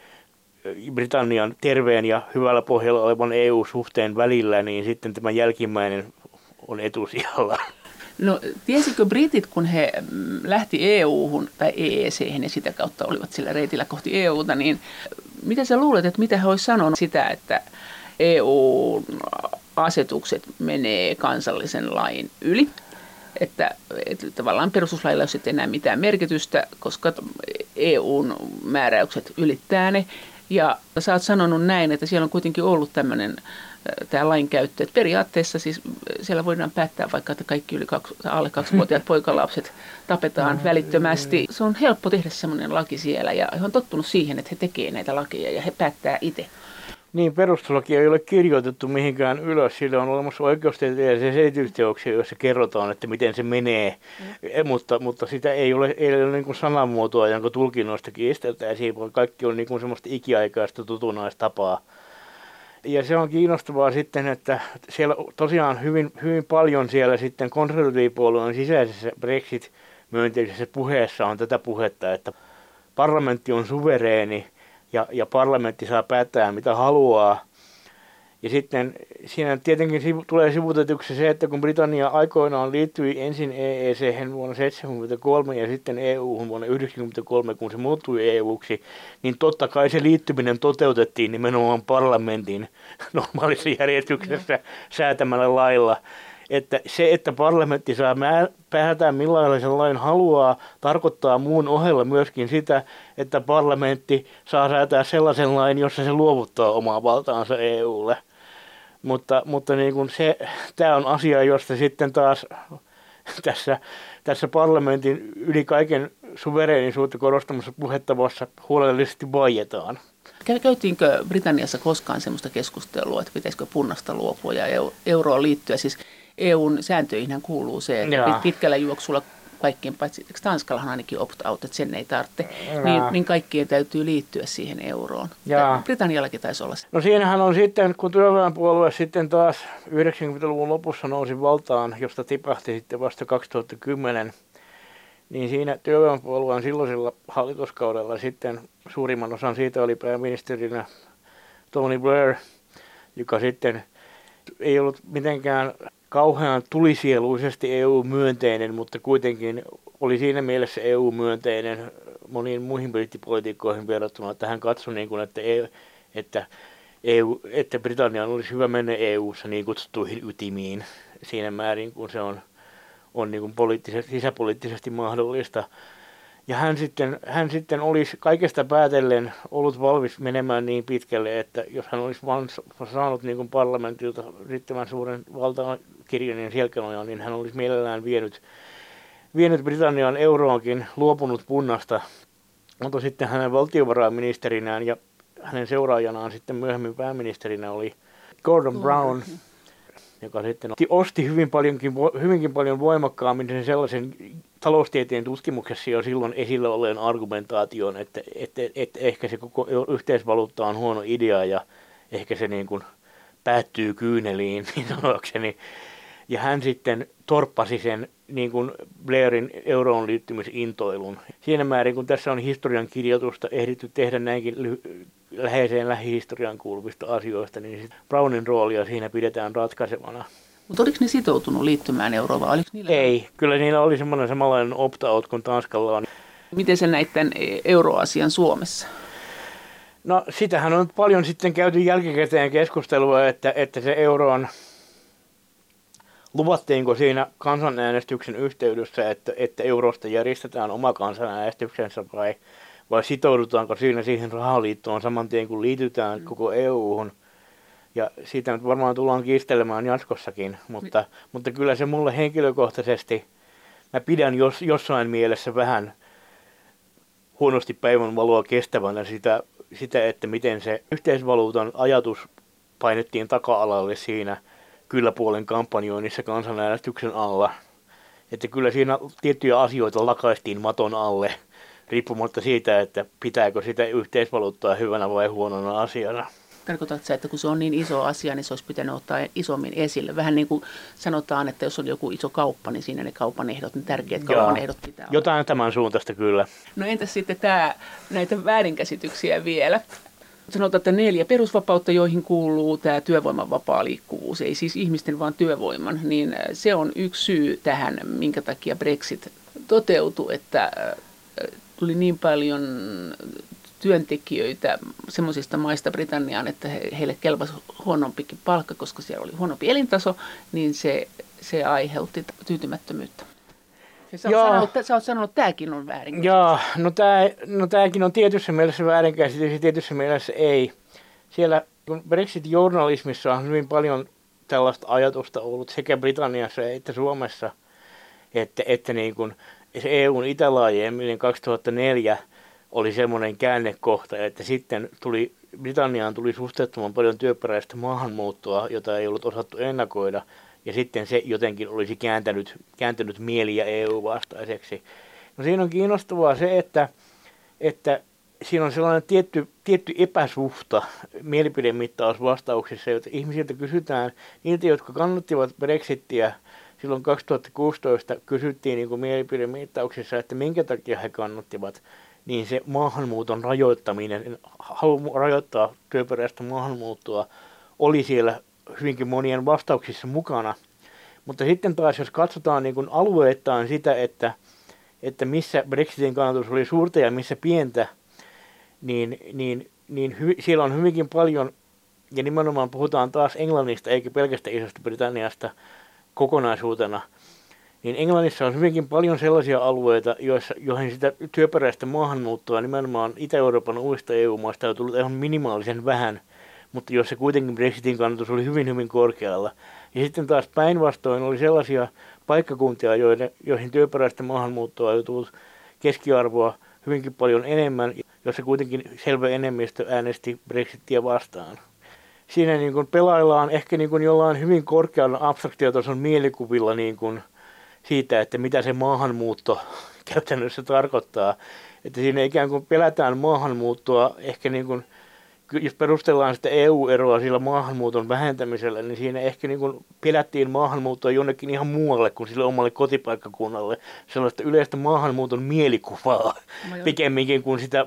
Speaker 2: Britannian terveen ja hyvällä pohjalla olevan EU-suhteen välillä, niin sitten tämä jälkimmäinen on etusijalla.
Speaker 1: No tiesikö britit, kun he mm, lähti EU-hun tai EEC ja sitä kautta olivat sillä reitillä kohti EUta, niin mitä sä luulet, että mitä he olisivat sanonut sitä, että EU asetukset menee kansallisen lain yli. Että, että tavallaan perustuslailla ei ole enää mitään merkitystä, koska EUn määräykset ylittää ne. Ja sä oot sanonut näin, että siellä on kuitenkin ollut tämmöinen tämä lainkäyttö. Että periaatteessa siis siellä voidaan päättää vaikka, että kaikki yli kaksi, alle kaksivuotiaat poikalapset tapetaan mm. välittömästi. Se on helppo tehdä semmoinen laki siellä ja he on tottunut siihen, että he tekevät näitä lakeja ja he päättää itse.
Speaker 2: Niin, perustuslaki ei ole kirjoitettu mihinkään ylös. Sillä on olemassa oikeustieteellisiä selitysteoksia, joissa kerrotaan, että miten se menee. Mm. Mutta, mutta sitä ei ole, ei ole niin kuin sanamuotoa, jonka tulkinnoista kiisteltäisiin, vaan kaikki on niin kuin semmoista ikiaikaista tutunaistapaa. Ja se on kiinnostavaa sitten, että siellä tosiaan hyvin, hyvin paljon siellä sitten konservatiivipuolueen sisäisessä Brexit-myönteisessä puheessa on tätä puhetta, että parlamentti on suvereeni ja, ja parlamentti saa päättää mitä haluaa. Ja sitten siinä tietenkin sivu, tulee sivutetuksi se, että kun Britannia aikoinaan liittyi ensin EEC vuonna 1973 ja sitten EU vuonna 1993, kun se muuttui EUksi, niin totta kai se liittyminen toteutettiin nimenomaan parlamentin normaalissa järjestyksessä säätämällä lailla että se, että parlamentti saa päättää millaisen lain haluaa, tarkoittaa muun ohella myöskin sitä, että parlamentti saa säätää sellaisen lain, jossa se luovuttaa omaa valtaansa EUlle. Mutta, mutta niin kuin se, tämä on asia, josta sitten taas tässä, tässä parlamentin yli kaiken suvereenisuutta korostamassa puhettavassa huolellisesti vaietaan.
Speaker 1: Käytiinkö Britanniassa koskaan sellaista keskustelua, että pitäisikö punnasta luopua ja euroon liittyä? Siis EUn sääntöihin kuuluu se, että Jaa. pitkällä juoksulla kaikkien paitsi, Tanskallahan ainakin opt-out, että sen ei tarvitse, niin, niin kaikkien täytyy liittyä siihen euroon. Ja. Britanniallakin taisi olla.
Speaker 2: No siinähän on sitten, kun työväenpuolue sitten taas 90-luvun lopussa nousi valtaan, josta tipahti sitten vasta 2010, niin siinä työväenpuolueen silloisella hallituskaudella sitten suurimman osan siitä oli pääministerinä Tony Blair, joka sitten ei ollut mitenkään kauhean tulisieluisesti EU-myönteinen, mutta kuitenkin oli siinä mielessä EU-myönteinen moniin muihin brittipolitiikkoihin verrattuna, että hän katsoi, niin kuin, että, EU, että, EU, että Britannian olisi hyvä mennä EU-ssa niin kutsuttuihin ytimiin siinä määrin, kun se on, on niin kuin poliittisesti, sisäpoliittisesti mahdollista. Ja hän sitten, hän sitten olisi kaikesta päätellen ollut valmis menemään niin pitkälle, että jos hän olisi vain saanut niin kuin parlamentilta riittävän suuren valtaan kirjainen selkänoja, niin hän olisi mielellään vienyt, vienyt Britannian euroonkin, luopunut punnasta, mutta sitten hänen valtiovarainministerinään ja hänen seuraajanaan sitten myöhemmin pääministerinä oli Gordon Brown, joka sitten osti hyvin paljonkin, hyvinkin paljon voimakkaammin sen sellaisen taloustieteen tutkimuksessa jo silloin esillä olleen argumentaation, että, että, että ehkä se koko yhteisvaluutta on huono idea ja ehkä se niin kuin päättyy kyyneliin, niin sanoakseni. Ja hän sitten torppasi sen niin kuin Blairin euroon liittymisintoilun. Siinä määrin, kun tässä on historian kirjoitusta ehditty tehdä näinkin ly- läheiseen lähihistorian kuuluvista asioista, niin Brownin roolia siinä pidetään ratkaisevana.
Speaker 1: Mutta oliko ne sitoutunut liittymään euroon vai
Speaker 2: niillä... Ei, kyllä niillä oli semmoinen samanlainen opt-out kuin Tanskalla on.
Speaker 1: Miten se tämän euroasian Suomessa?
Speaker 2: No sitähän on paljon sitten käyty jälkikäteen keskustelua, että, että se euro on Luvattiinko siinä kansanäänestyksen yhteydessä, että, että eurosta järjestetään oma kansanäänestyksensä vai, vai sitoudutaanko siinä siihen rahaliittoon saman tien kun liitytään mm. koko EU-hun? Ja siitä nyt varmaan tullaan kiistelemään jatkossakin, mutta, mm. mutta kyllä se mulle henkilökohtaisesti, mä pidän jos, jossain mielessä vähän huonosti päivänvaloa kestävänä sitä, sitä, että miten se yhteisvaluutan ajatus painettiin taka-alalle siinä – kyllä puolen kampanjoinnissa kansanäänestyksen alla. Että kyllä siinä tiettyjä asioita lakaistiin maton alle, riippumatta siitä, että pitääkö sitä yhteisvaluuttaa hyvänä vai huonona asiana.
Speaker 1: Tarkoitatko sä, että kun se on niin iso asia, niin se olisi pitänyt ottaa isommin esille? Vähän niin kuin sanotaan, että jos on joku iso kauppa, niin siinä ne kaupan ehdot, ne tärkeät kaupan ehdot pitää olla.
Speaker 2: Jotain tämän suuntaista kyllä.
Speaker 1: No entäs sitten tämä, näitä väärinkäsityksiä vielä? Sanotaan, että neljä perusvapautta, joihin kuuluu tämä työvoiman vapaa liikkuvuus, ei siis ihmisten vaan työvoiman, niin se on yksi syy tähän, minkä takia Brexit toteutui, että tuli niin paljon työntekijöitä semmoisista maista Britanniaan, että he, heille kelpasi huonompikin palkka, koska siellä oli huonompi elintaso, niin se, se aiheutti tyytymättömyyttä. Sä, oot sanonut, sä oot sanonut, että tämäkin on väärin.
Speaker 2: Joo, no, tää, no tämäkin on tietyssä mielessä väärinkäsitys ja tietyssä mielessä ei. Siellä kun Brexit-journalismissa on hyvin paljon tällaista ajatusta ollut sekä Britanniassa että Suomessa, että, että niin kuin se EUn itälaajemmin 2004 oli semmoinen käännekohta, että sitten tuli, Britanniaan tuli suhteettoman paljon työperäistä maahanmuuttoa, jota ei ollut osattu ennakoida, ja sitten se jotenkin olisi kääntänyt, kääntänyt mieliä EU-vastaiseksi. No siinä on kiinnostavaa se, että, että siinä on sellainen tietty, tietty epäsuhta mielipidemittausvastauksissa, että ihmisiltä kysytään, niiltä, jotka kannattivat Brexittiä silloin 2016, kysyttiin niin mielipidemittauksissa, että minkä takia he kannattivat, niin se maahanmuuton rajoittaminen, halu rajoittaa työperäistä maahanmuuttoa, oli siellä hyvinkin monien vastauksissa mukana. Mutta sitten taas, jos katsotaan niin kuin alueittain sitä, että, että missä Brexitin kannatus oli suurta ja missä pientä, niin, niin, niin hy, siellä on hyvinkin paljon, ja nimenomaan puhutaan taas Englannista eikä pelkästään Isosta Britanniasta kokonaisuutena, niin Englannissa on hyvinkin paljon sellaisia alueita, joissa, joihin sitä työperäistä maahanmuuttoa nimenomaan Itä-Euroopan uudesta EU-maista on tullut ihan minimaalisen vähän, mutta jossa kuitenkin Brexitin kannatus oli hyvin hyvin korkealla. Ja sitten taas päinvastoin oli sellaisia paikkakuntia, joiden, joihin työperäistä maahanmuuttoa on tullut keskiarvoa hyvinkin paljon enemmän, jossa kuitenkin selvä enemmistö äänesti Brexitia vastaan. Siinä niin kuin pelaillaan ehkä niin kuin jollain hyvin korkealla abstraktiotason mielikuvilla niin kuin siitä, että mitä se maahanmuutto käytännössä tarkoittaa. Että siinä ikään kuin pelätään maahanmuuttoa ehkä niin kuin jos perustellaan sitä EU-eroa sillä maahanmuuton vähentämisellä, niin siinä ehkä niin kuin pelättiin maahanmuuttoa jonnekin ihan muualle kuin sille omalle kotipaikkakunnalle. Sellaista yleistä maahanmuuton mielikuvaa no pikemminkin kuin sitä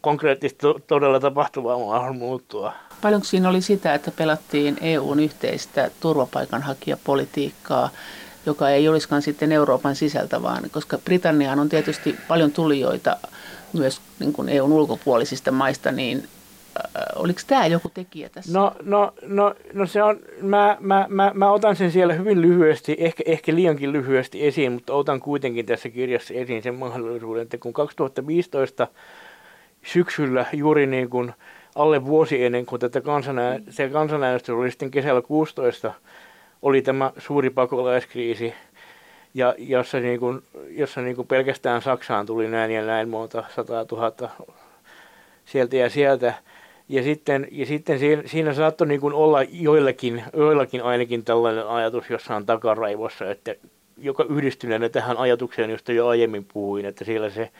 Speaker 2: konkreettisesti todella tapahtuvaa maahanmuuttoa.
Speaker 1: Paljonko siinä oli sitä, että pelattiin EUn yhteistä turvapaikanhakijapolitiikkaa, joka ei olisikaan sitten Euroopan sisältä, vaan koska Britanniaan on tietysti paljon tulijoita myös niin kuin EUn ulkopuolisista maista, niin oliko tämä joku tekijä tässä?
Speaker 2: No, no, no, no se on, mä, mä, mä, mä otan sen siellä hyvin lyhyesti, ehkä, ehkä liiankin lyhyesti esiin, mutta otan kuitenkin tässä kirjassa esiin sen mahdollisuuden, että kun 2015 syksyllä juuri niin kuin alle vuosi ennen kuin tätä kansanää, mm. se kansanäänestys oli sitten kesällä 16, oli tämä suuri pakolaiskriisi, ja jossa, niin kuin, jossa niin kuin pelkästään Saksaan tuli näin ja näin monta, 100 000 sieltä ja sieltä. Ja sitten, ja sitten siinä, siinä saattoi niin kuin olla joillakin, joillakin ainakin tällainen ajatus jossain takaraivossa, että joka yhdistyneenä tähän ajatukseen, josta jo aiemmin puhuin, että siellä se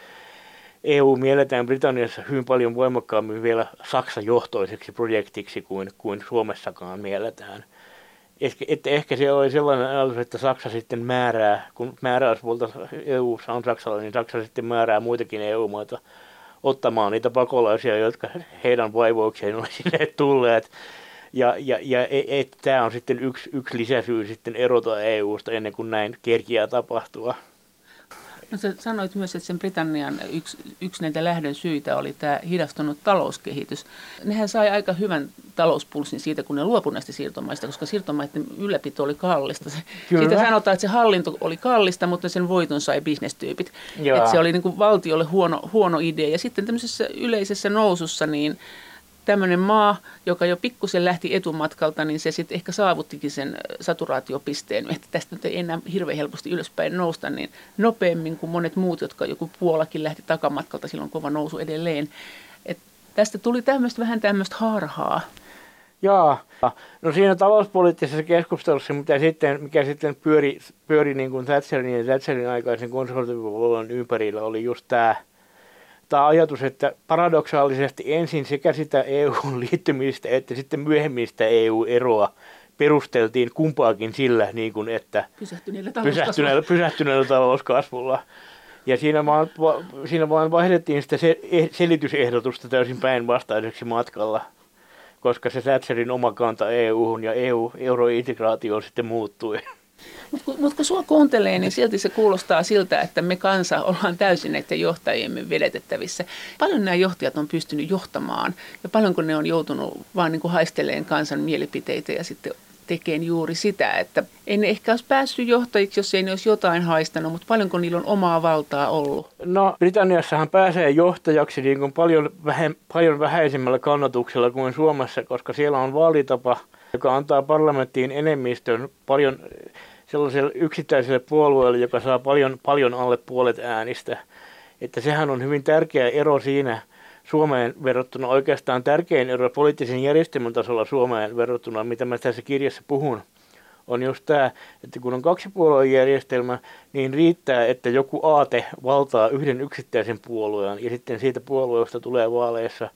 Speaker 2: EU mielletään Britanniassa hyvin paljon voimakkaammin vielä Saksa-johtoiseksi projektiksi kuin, kuin Suomessakaan mielletään. Ehkä, että ehkä se oli sellainen ajatus, että Saksa sitten määrää, kun määräysvalta EU on Saksalla, niin Saksa sitten määrää muitakin EU-maita ottamaan niitä pakolaisia, jotka heidän vaivoikseen oli sinne tulleet. Ja, ja, ja e, tämä on sitten yksi, yksi lisäsyy sitten erota EUsta ennen kuin näin kerkiää tapahtua.
Speaker 1: No sä sanoit myös, että sen Britannian yksi, yksi näitä lähdön syitä oli tämä hidastunut talouskehitys. Nehän sai aika hyvän talouspulssin siitä, kun ne luopuivat näistä siirtomaista, koska siirtomaiden ylläpito oli kallista. Se, siitä sanotaan, että se hallinto oli kallista, mutta sen voiton sai bisnestyypit. Se oli niin kuin valtiolle huono, huono idea. Ja sitten tämmöisessä yleisessä nousussa, niin tämmöinen maa, joka jo pikkusen lähti etumatkalta, niin se sitten ehkä saavuttikin sen saturaatiopisteen, että tästä nyt ei enää hirveän helposti ylöspäin nousta, niin nopeammin kuin monet muut, jotka joku Puolakin lähti takamatkalta, silloin kova nousu edelleen. Et tästä tuli tämmöistä vähän tämmöistä harhaa.
Speaker 2: Joo. No siinä talouspoliittisessa keskustelussa, mitä sitten, mikä sitten pyöri, pyöri niin kuin Thatcherin ja Thatcherin aikaisen konservatiivipuolueen ympärillä, oli just tämä tämä ajatus, että paradoksaalisesti ensin sekä sitä EU-liittymistä että sitten myöhemmin sitä EU-eroa perusteltiin kumpaakin sillä, niin kuin, että
Speaker 1: pysähtyneellä talouskasvulla.
Speaker 2: Pysähtyneellä, pysähtyneellä talouskasvulla. Ja siinä vaan, siinä vaan vaihdettiin sitä selitysehdotusta täysin päinvastaiseksi matkalla, koska se Thatcherin oma kanta EU-hun ja EU, eurointegraatio sitten muuttui.
Speaker 1: Mutta kun, mut kun sua kuuntelee, niin silti se kuulostaa siltä, että me kansa ollaan täysin näiden johtajiemme vedetettävissä. Paljon nämä johtajat on pystynyt johtamaan ja paljonko ne on joutunut vaan niin kuin haisteleen kansan mielipiteitä ja sitten tekemään juuri sitä, että ei ne ehkä olisi päässyt johtajiksi, jos ei ne olisi jotain haistanut, mutta paljonko niillä on omaa valtaa ollut?
Speaker 2: No Britanniassahan pääsee johtajaksi niin kuin paljon, vähe, paljon vähäisemmällä kannatuksella kuin Suomessa, koska siellä on vaalitapa, joka antaa parlamenttiin enemmistön paljon sellaiselle yksittäiselle puolueelle, joka saa paljon, paljon alle puolet äänistä. Että sehän on hyvin tärkeä ero siinä Suomeen verrattuna, oikeastaan tärkein ero poliittisen järjestelmän tasolla Suomeen verrattuna, mitä mä tässä kirjassa puhun, on just tämä, että kun on kaksipuolueen järjestelmä, niin riittää, että joku aate valtaa yhden yksittäisen puolueen ja sitten siitä puolueesta tulee vaaleissa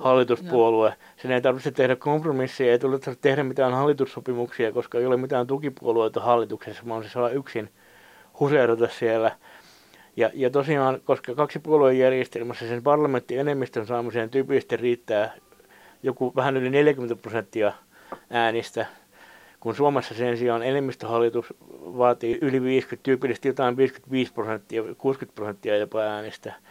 Speaker 2: hallituspuolue. Sen ei tarvitse tehdä kompromisseja, ei tarvitse tehdä mitään hallitussopimuksia, koska ei ole mitään tukipuolueita hallituksessa, vaan se saa yksin huseerata siellä. Ja, ja tosiaan, koska kaksi puolueen järjestelmässä sen parlamentin enemmistön saamiseen tyypillisesti riittää joku vähän yli 40 prosenttia äänistä, kun Suomessa sen sijaan enemmistöhallitus vaatii yli 50, tyypillisesti jotain 55 prosenttia, 60 prosenttia jopa äänistä –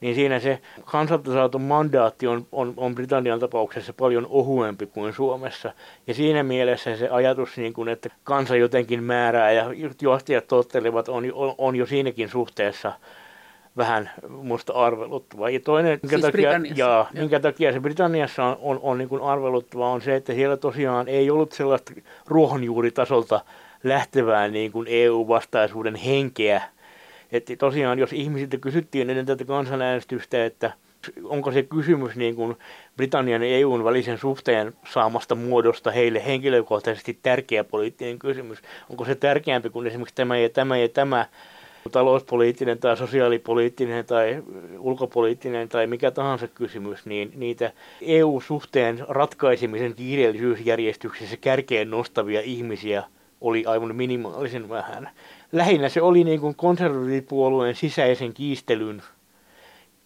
Speaker 2: niin siinä se kansalta saatu mandaatti on, on, on Britannian tapauksessa paljon ohuempi kuin Suomessa. Ja siinä mielessä se ajatus, niin kuin, että kansa jotenkin määrää ja johtajat tottelevat, on, on, on jo siinäkin suhteessa vähän musta arveluttava. Ja toinen,
Speaker 1: minkä, siis takia,
Speaker 2: jaa, minkä takia se Britanniassa on, on, on niin kuin arveluttava, on se, että siellä tosiaan ei ollut sellaista ruohonjuuritasolta lähtevää niin kuin EU-vastaisuuden henkeä, että tosiaan, jos ihmisiltä kysyttiin ennen tätä kansanäänestystä, että onko se kysymys niin kuin Britannian ja EUn välisen suhteen saamasta muodosta heille henkilökohtaisesti tärkeä poliittinen kysymys. Onko se tärkeämpi kuin esimerkiksi tämä ja tämä ja tämä talouspoliittinen tai sosiaalipoliittinen tai ulkopoliittinen tai mikä tahansa kysymys, niin niitä EU-suhteen ratkaisemisen kiireellisyysjärjestyksessä kärkeen nostavia ihmisiä oli aivan minimaalisen vähän lähinnä se oli niin kuin konservatiivipuolueen sisäisen kiistelyn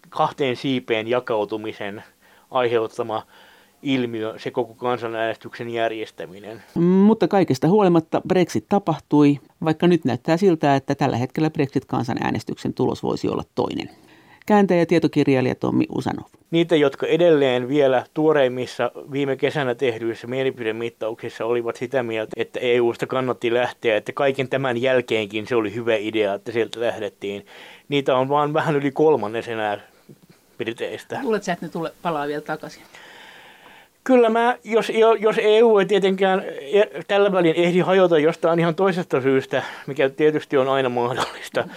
Speaker 2: kahteen siipeen jakautumisen aiheuttama ilmiö, se koko kansanäänestyksen järjestäminen.
Speaker 3: Mutta kaikesta huolimatta Brexit tapahtui, vaikka nyt näyttää siltä, että tällä hetkellä Brexit-kansanäänestyksen tulos voisi olla toinen kääntäjä ja tietokirjailija Tommi Usanov.
Speaker 2: Niitä, jotka edelleen vielä tuoreimmissa viime kesänä tehdyissä mielipidemittauksissa olivat sitä mieltä, että EUsta kannatti lähteä, että kaiken tämän jälkeenkin se oli hyvä idea, että sieltä lähdettiin. Niitä on vaan vähän yli kolmannes enää Briteistä.
Speaker 1: Luuletko että ne tule, palaa vielä takaisin?
Speaker 2: Kyllä mä, jos, jos EU ei tietenkään e- tällä välin ehdi hajota jostain ihan toisesta syystä, mikä tietysti on aina mahdollista,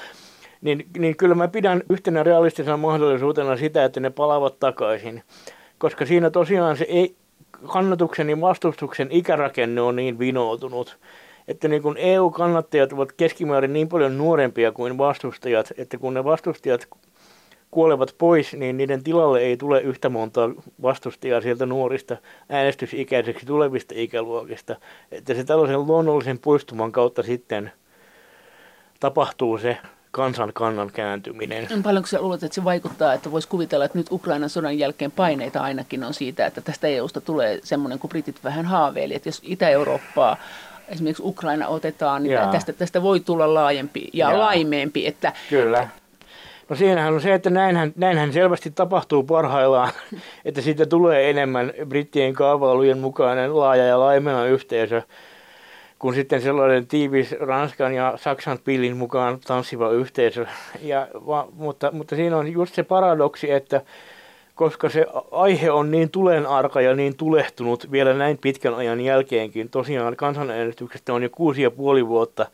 Speaker 2: niin, niin kyllä mä pidän yhtenä realistisena mahdollisuutena sitä, että ne palaavat takaisin. Koska siinä tosiaan se ei, kannatuksen ja vastustuksen ikärakenne on niin vinoutunut, että niin kun EU-kannattajat ovat keskimäärin niin paljon nuorempia kuin vastustajat, että kun ne vastustajat kuolevat pois, niin niiden tilalle ei tule yhtä monta vastustajaa sieltä nuorista äänestysikäiseksi tulevista ikäluokista. Että se tällaisen luonnollisen poistuman kautta sitten tapahtuu se kansan kannan kääntyminen.
Speaker 1: Paljonko sä luulet, että se vaikuttaa, että voisi kuvitella, että nyt Ukrainan sodan jälkeen paineita ainakin on siitä, että tästä EUsta tulee semmoinen, kun britit vähän haaveili, että jos Itä-Eurooppaa esimerkiksi Ukraina otetaan, niin tästä, tästä voi tulla laajempi ja Jaa. laimeempi. Että,
Speaker 2: Kyllä. No siinähän on se, että näinhän, näinhän selvästi tapahtuu parhaillaan, että siitä tulee enemmän brittien kaavailujen mukainen laaja ja laimena yhteisö kun sitten sellainen tiivis Ranskan ja Saksan pillin mukaan tanssiva yhteisö. Ja, va, mutta, mutta siinä on just se paradoksi, että koska se aihe on niin tulenarka ja niin tulehtunut vielä näin pitkän ajan jälkeenkin, tosiaan kansanäänestyksestä on jo kuusi ja puoli vuotta,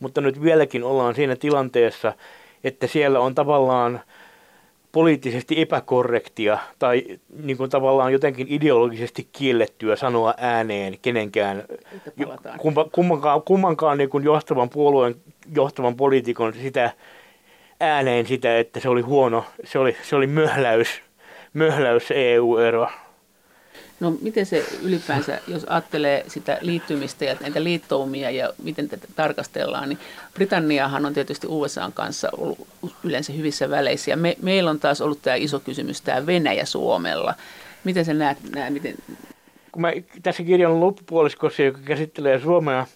Speaker 2: mutta nyt vieläkin ollaan siinä tilanteessa, että siellä on tavallaan poliittisesti epäkorrektia tai niin kuin tavallaan jotenkin ideologisesti kiellettyä sanoa ääneen kenenkään, kumma, kummankaan, kummankaan niin kuin johtavan puolueen, johtavan poliitikon sitä ääneen sitä, että se oli huono, se oli, se oli möhläys, möhläys EU-ero.
Speaker 1: No miten se ylipäänsä, jos ajattelee sitä liittymistä ja näitä liittoumia ja miten tätä tarkastellaan, niin Britanniahan on tietysti USAn kanssa ollut yleensä hyvissä väleissä ja me, meillä on taas ollut tämä iso kysymys, tämä Venäjä Suomella. Miten sä näet, näet miten...
Speaker 2: Kun mä tässä kirjan loppupuoliskossa, joka käsittelee Suomea,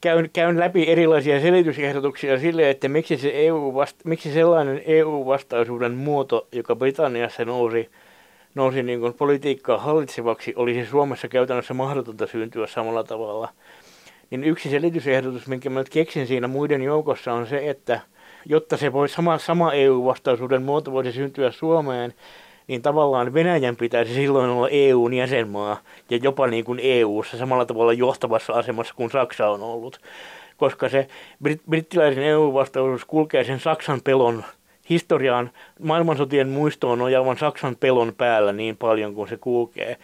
Speaker 2: käyn, käyn läpi erilaisia selitysehdotuksia sille, että miksi, se EU vasta, miksi sellainen EU-vastaisuuden muoto, joka Britanniassa nousi, nousi niin kuin politiikkaa hallitsevaksi, olisi Suomessa käytännössä mahdotonta syntyä samalla tavalla. Niin yksi selitysehdotus, minkä mä nyt keksin siinä muiden joukossa, on se, että jotta se voi sama, sama EU-vastaisuuden muoto voisi syntyä Suomeen, niin tavallaan Venäjän pitäisi silloin olla EUn jäsenmaa ja jopa niin kuin EUssa samalla tavalla johtavassa asemassa kuin Saksa on ollut. Koska se brit- brittiläisen EU-vastaisuus kulkee sen Saksan pelon historiaan, maailmansotien muistoon nojaavan Saksan pelon päällä niin paljon kuin se kulkee.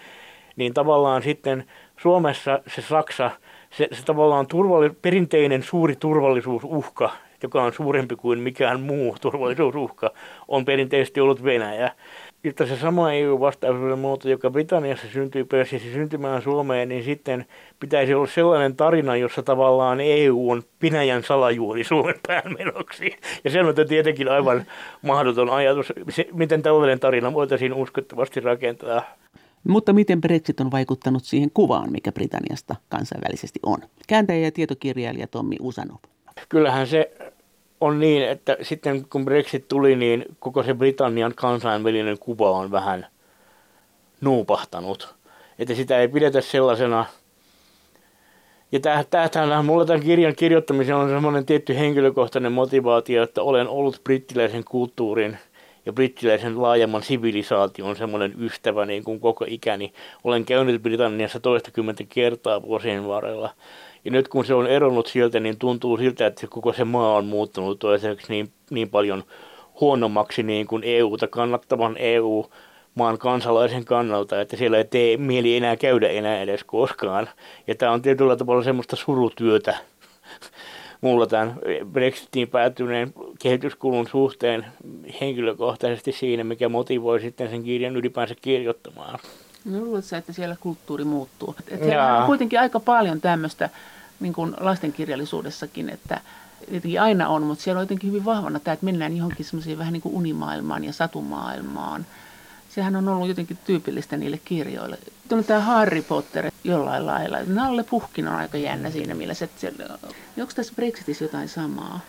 Speaker 2: Niin tavallaan sitten Suomessa se Saksa, se, se tavallaan turvalli, perinteinen suuri turvallisuusuhka, joka on suurempi kuin mikään muu turvallisuusuhka, on perinteisesti ollut Venäjä jotta se sama EU-vastaisuuden muoto, joka Britanniassa syntyi, pääsisi syntymään Suomeen, niin sitten pitäisi olla sellainen tarina, jossa tavallaan EU on Pinäjän salajuuri Suomen päämenoksi. Ja se on tietenkin aivan mahdoton ajatus, se, miten tällainen tarina voitaisiin uskottavasti rakentaa.
Speaker 3: Mutta miten Brexit on vaikuttanut siihen kuvaan, mikä Britanniasta kansainvälisesti on? Kääntäjä ja tietokirjailija Tommi Usanov.
Speaker 2: Kyllähän se on niin, että sitten kun Brexit tuli, niin koko se Britannian kansainvälinen kuva on vähän nuupahtanut. Että sitä ei pidetä sellaisena. Ja tämähän mulla tämän kirjan kirjoittamisen on semmoinen tietty henkilökohtainen motivaatio, että olen ollut brittiläisen kulttuurin ja brittiläisen laajemman sivilisaation semmoinen ystävä niin kuin koko ikäni. Olen käynyt Britanniassa toistakymmentä kertaa vuosien varrella. Ja nyt kun se on eronnut sieltä, niin tuntuu siltä, että koko se maa on muuttunut toiseksi niin, niin paljon huonommaksi niin kuin EUta kannattavan EU maan kansalaisen kannalta, että siellä ei tee mieli enää käydä enää edes koskaan. Ja tämä on tietyllä tavalla semmoista surutyötä mulla tämän Brexitiin päätyneen kehityskulun suhteen henkilökohtaisesti siinä, mikä motivoi sitten sen kirjan ylipäänsä kirjoittamaan.
Speaker 1: No luuletko että siellä kulttuuri muuttuu? Että on kuitenkin aika paljon tämmöistä niin kuin lastenkirjallisuudessakin, että tietenkin aina on, mutta siellä on jotenkin hyvin vahvana tämä, että mennään johonkin semmoiseen vähän niin kuin unimaailmaan ja satumaailmaan. Sehän on ollut jotenkin tyypillistä niille kirjoille. Tuonne tämä Harry Potter jollain lailla. Nalle Puhkin on aika jännä siinä mielessä, että siellä, onko tässä Brexitissä jotain samaa?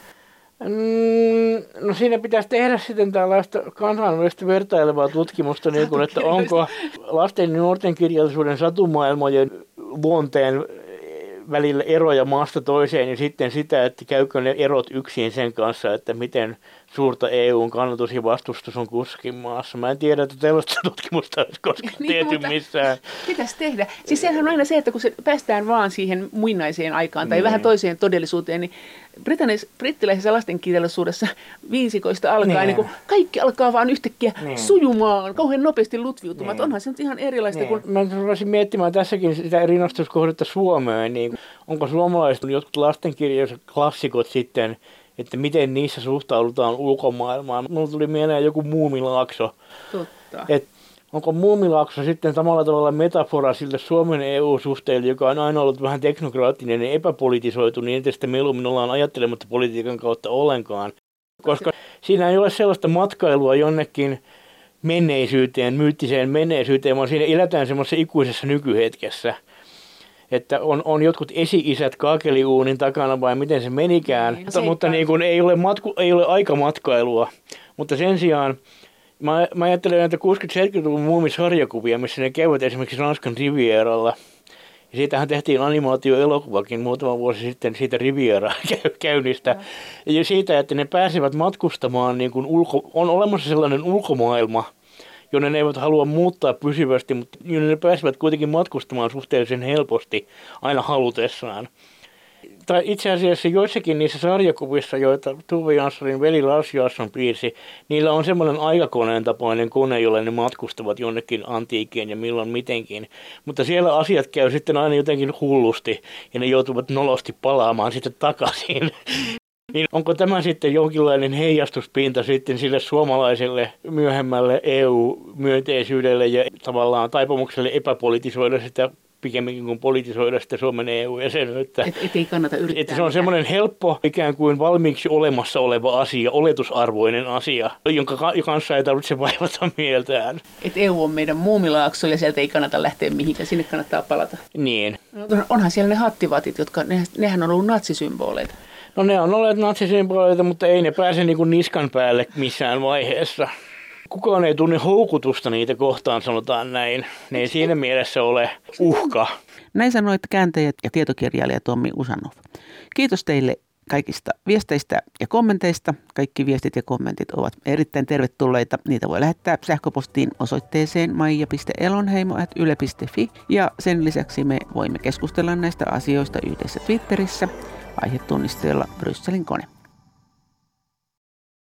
Speaker 2: Mm, no siinä pitäisi tehdä sitten tällaista kansainvälistä vertailevaa tutkimusta, niin kuin, että onko lasten ja nuorten kirjallisuuden satumaailmojen luonteen välillä eroja maasta toiseen ja sitten sitä, että käykö ne erot yksin sen kanssa, että miten suurta EUn kannatus ja vastustus on kuskin maassa. Mä en tiedä, että tällaista tutkimusta olisi koskaan niin, tehty missään.
Speaker 1: Pitäisi tehdä. Siis sehän on aina se, että kun se päästään vaan siihen muinaiseen aikaan tai niin. vähän toiseen todellisuuteen, niin brittiläisessä lastenkirjallisuudessa viisikoista alkaa, niin. niin kaikki alkaa vaan yhtäkkiä niin. sujumaan, kauhean nopeasti lutviutumaan. Niin. Onhan se nyt ihan erilaista niin. kuin...
Speaker 2: Mä ruvasin miettimään tässäkin sitä rinnastuskohdetta Suomeen, niin onko suomalaiset jotkut lastenkirjalliset klassikot sitten että miten niissä suhtaudutaan ulkomaailmaan. Mulla tuli mieleen joku muumilaakso.
Speaker 1: Totta.
Speaker 2: Et onko muumilaakso sitten samalla tavalla metafora sille Suomen EU-suhteelle, joka on aina ollut vähän teknokraattinen ja epäpolitisoitu, niin että sitä mieluummin ollaan ajattelematta politiikan kautta ollenkaan. Koska siinä ei ole sellaista matkailua jonnekin menneisyyteen, myyttiseen menneisyyteen, vaan siinä eletään semmoisessa ikuisessa nykyhetkessä – että on, on jotkut esi-isät kaakeliuunin takana vai miten se menikään, niin, mutta, mutta niin kuin ei, ole matku, ei ole aikamatkailua. Mutta sen sijaan mä, mä ajattelen näitä 60-70-luvun muumisarjakuvia, missä ne käyvät esimerkiksi Ranskan Rivieralla. Ja siitähän tehtiin animaatioelokuvakin muutama vuosi sitten siitä Riviera käynnistä. Ja siitä, että ne pääsevät matkustamaan, niin kuin ulko, on olemassa sellainen ulkomaailma – jonne ne eivät halua muuttaa pysyvästi, mutta jonne ne pääsevät kuitenkin matkustamaan suhteellisen helposti aina halutessaan. Tai itse asiassa joissakin niissä sarjakuvissa, joita Tuve Janssonin veli Lars Jansson piirsi, niillä on semmoinen aikakoneen tapainen kone, jolle ne matkustavat jonnekin antiikeen ja milloin mitenkin. Mutta siellä asiat käy sitten aina jotenkin hullusti ja ne joutuvat nolosti palaamaan sitten takaisin. Niin onko tämä sitten jonkinlainen heijastuspinta sitten sille suomalaiselle myöhemmälle EU-myönteisyydelle ja tavallaan taipumukselle epäpolitisoida sitä pikemminkin kuin politisoida sitä Suomen EU-jäsenyyttä.
Speaker 4: Et, et ei kannata yrittää.
Speaker 2: Että se on semmoinen helppo, ikään kuin valmiiksi olemassa oleva asia, oletusarvoinen asia, jonka kanssa ei tarvitse vaivata mieltään.
Speaker 4: Et EU on meidän muumilaakso ja sieltä ei kannata lähteä mihinkään, sinne kannattaa palata.
Speaker 2: Niin.
Speaker 4: No, onhan siellä ne hattivatit, jotka, ne, nehän on ollut natsisymboleita.
Speaker 2: No ne on olleet natsisymboleita, mutta ei ne pääse niin kuin niskan päälle missään vaiheessa. Kukaan ei tunne houkutusta niitä kohtaan, sanotaan näin. Ne ei siinä mielessä ole uhka.
Speaker 1: Näin sanoit kääntäjät ja tietokirjailija Tommi Usanov. Kiitos teille kaikista viesteistä ja kommenteista. Kaikki viestit ja kommentit ovat erittäin tervetulleita. Niitä voi lähettää sähköpostiin osoitteeseen maija.elonheimo.yle.fi ja sen lisäksi me voimme keskustella näistä asioista yhdessä Twitterissä aihetunnisteella Brysselin kone.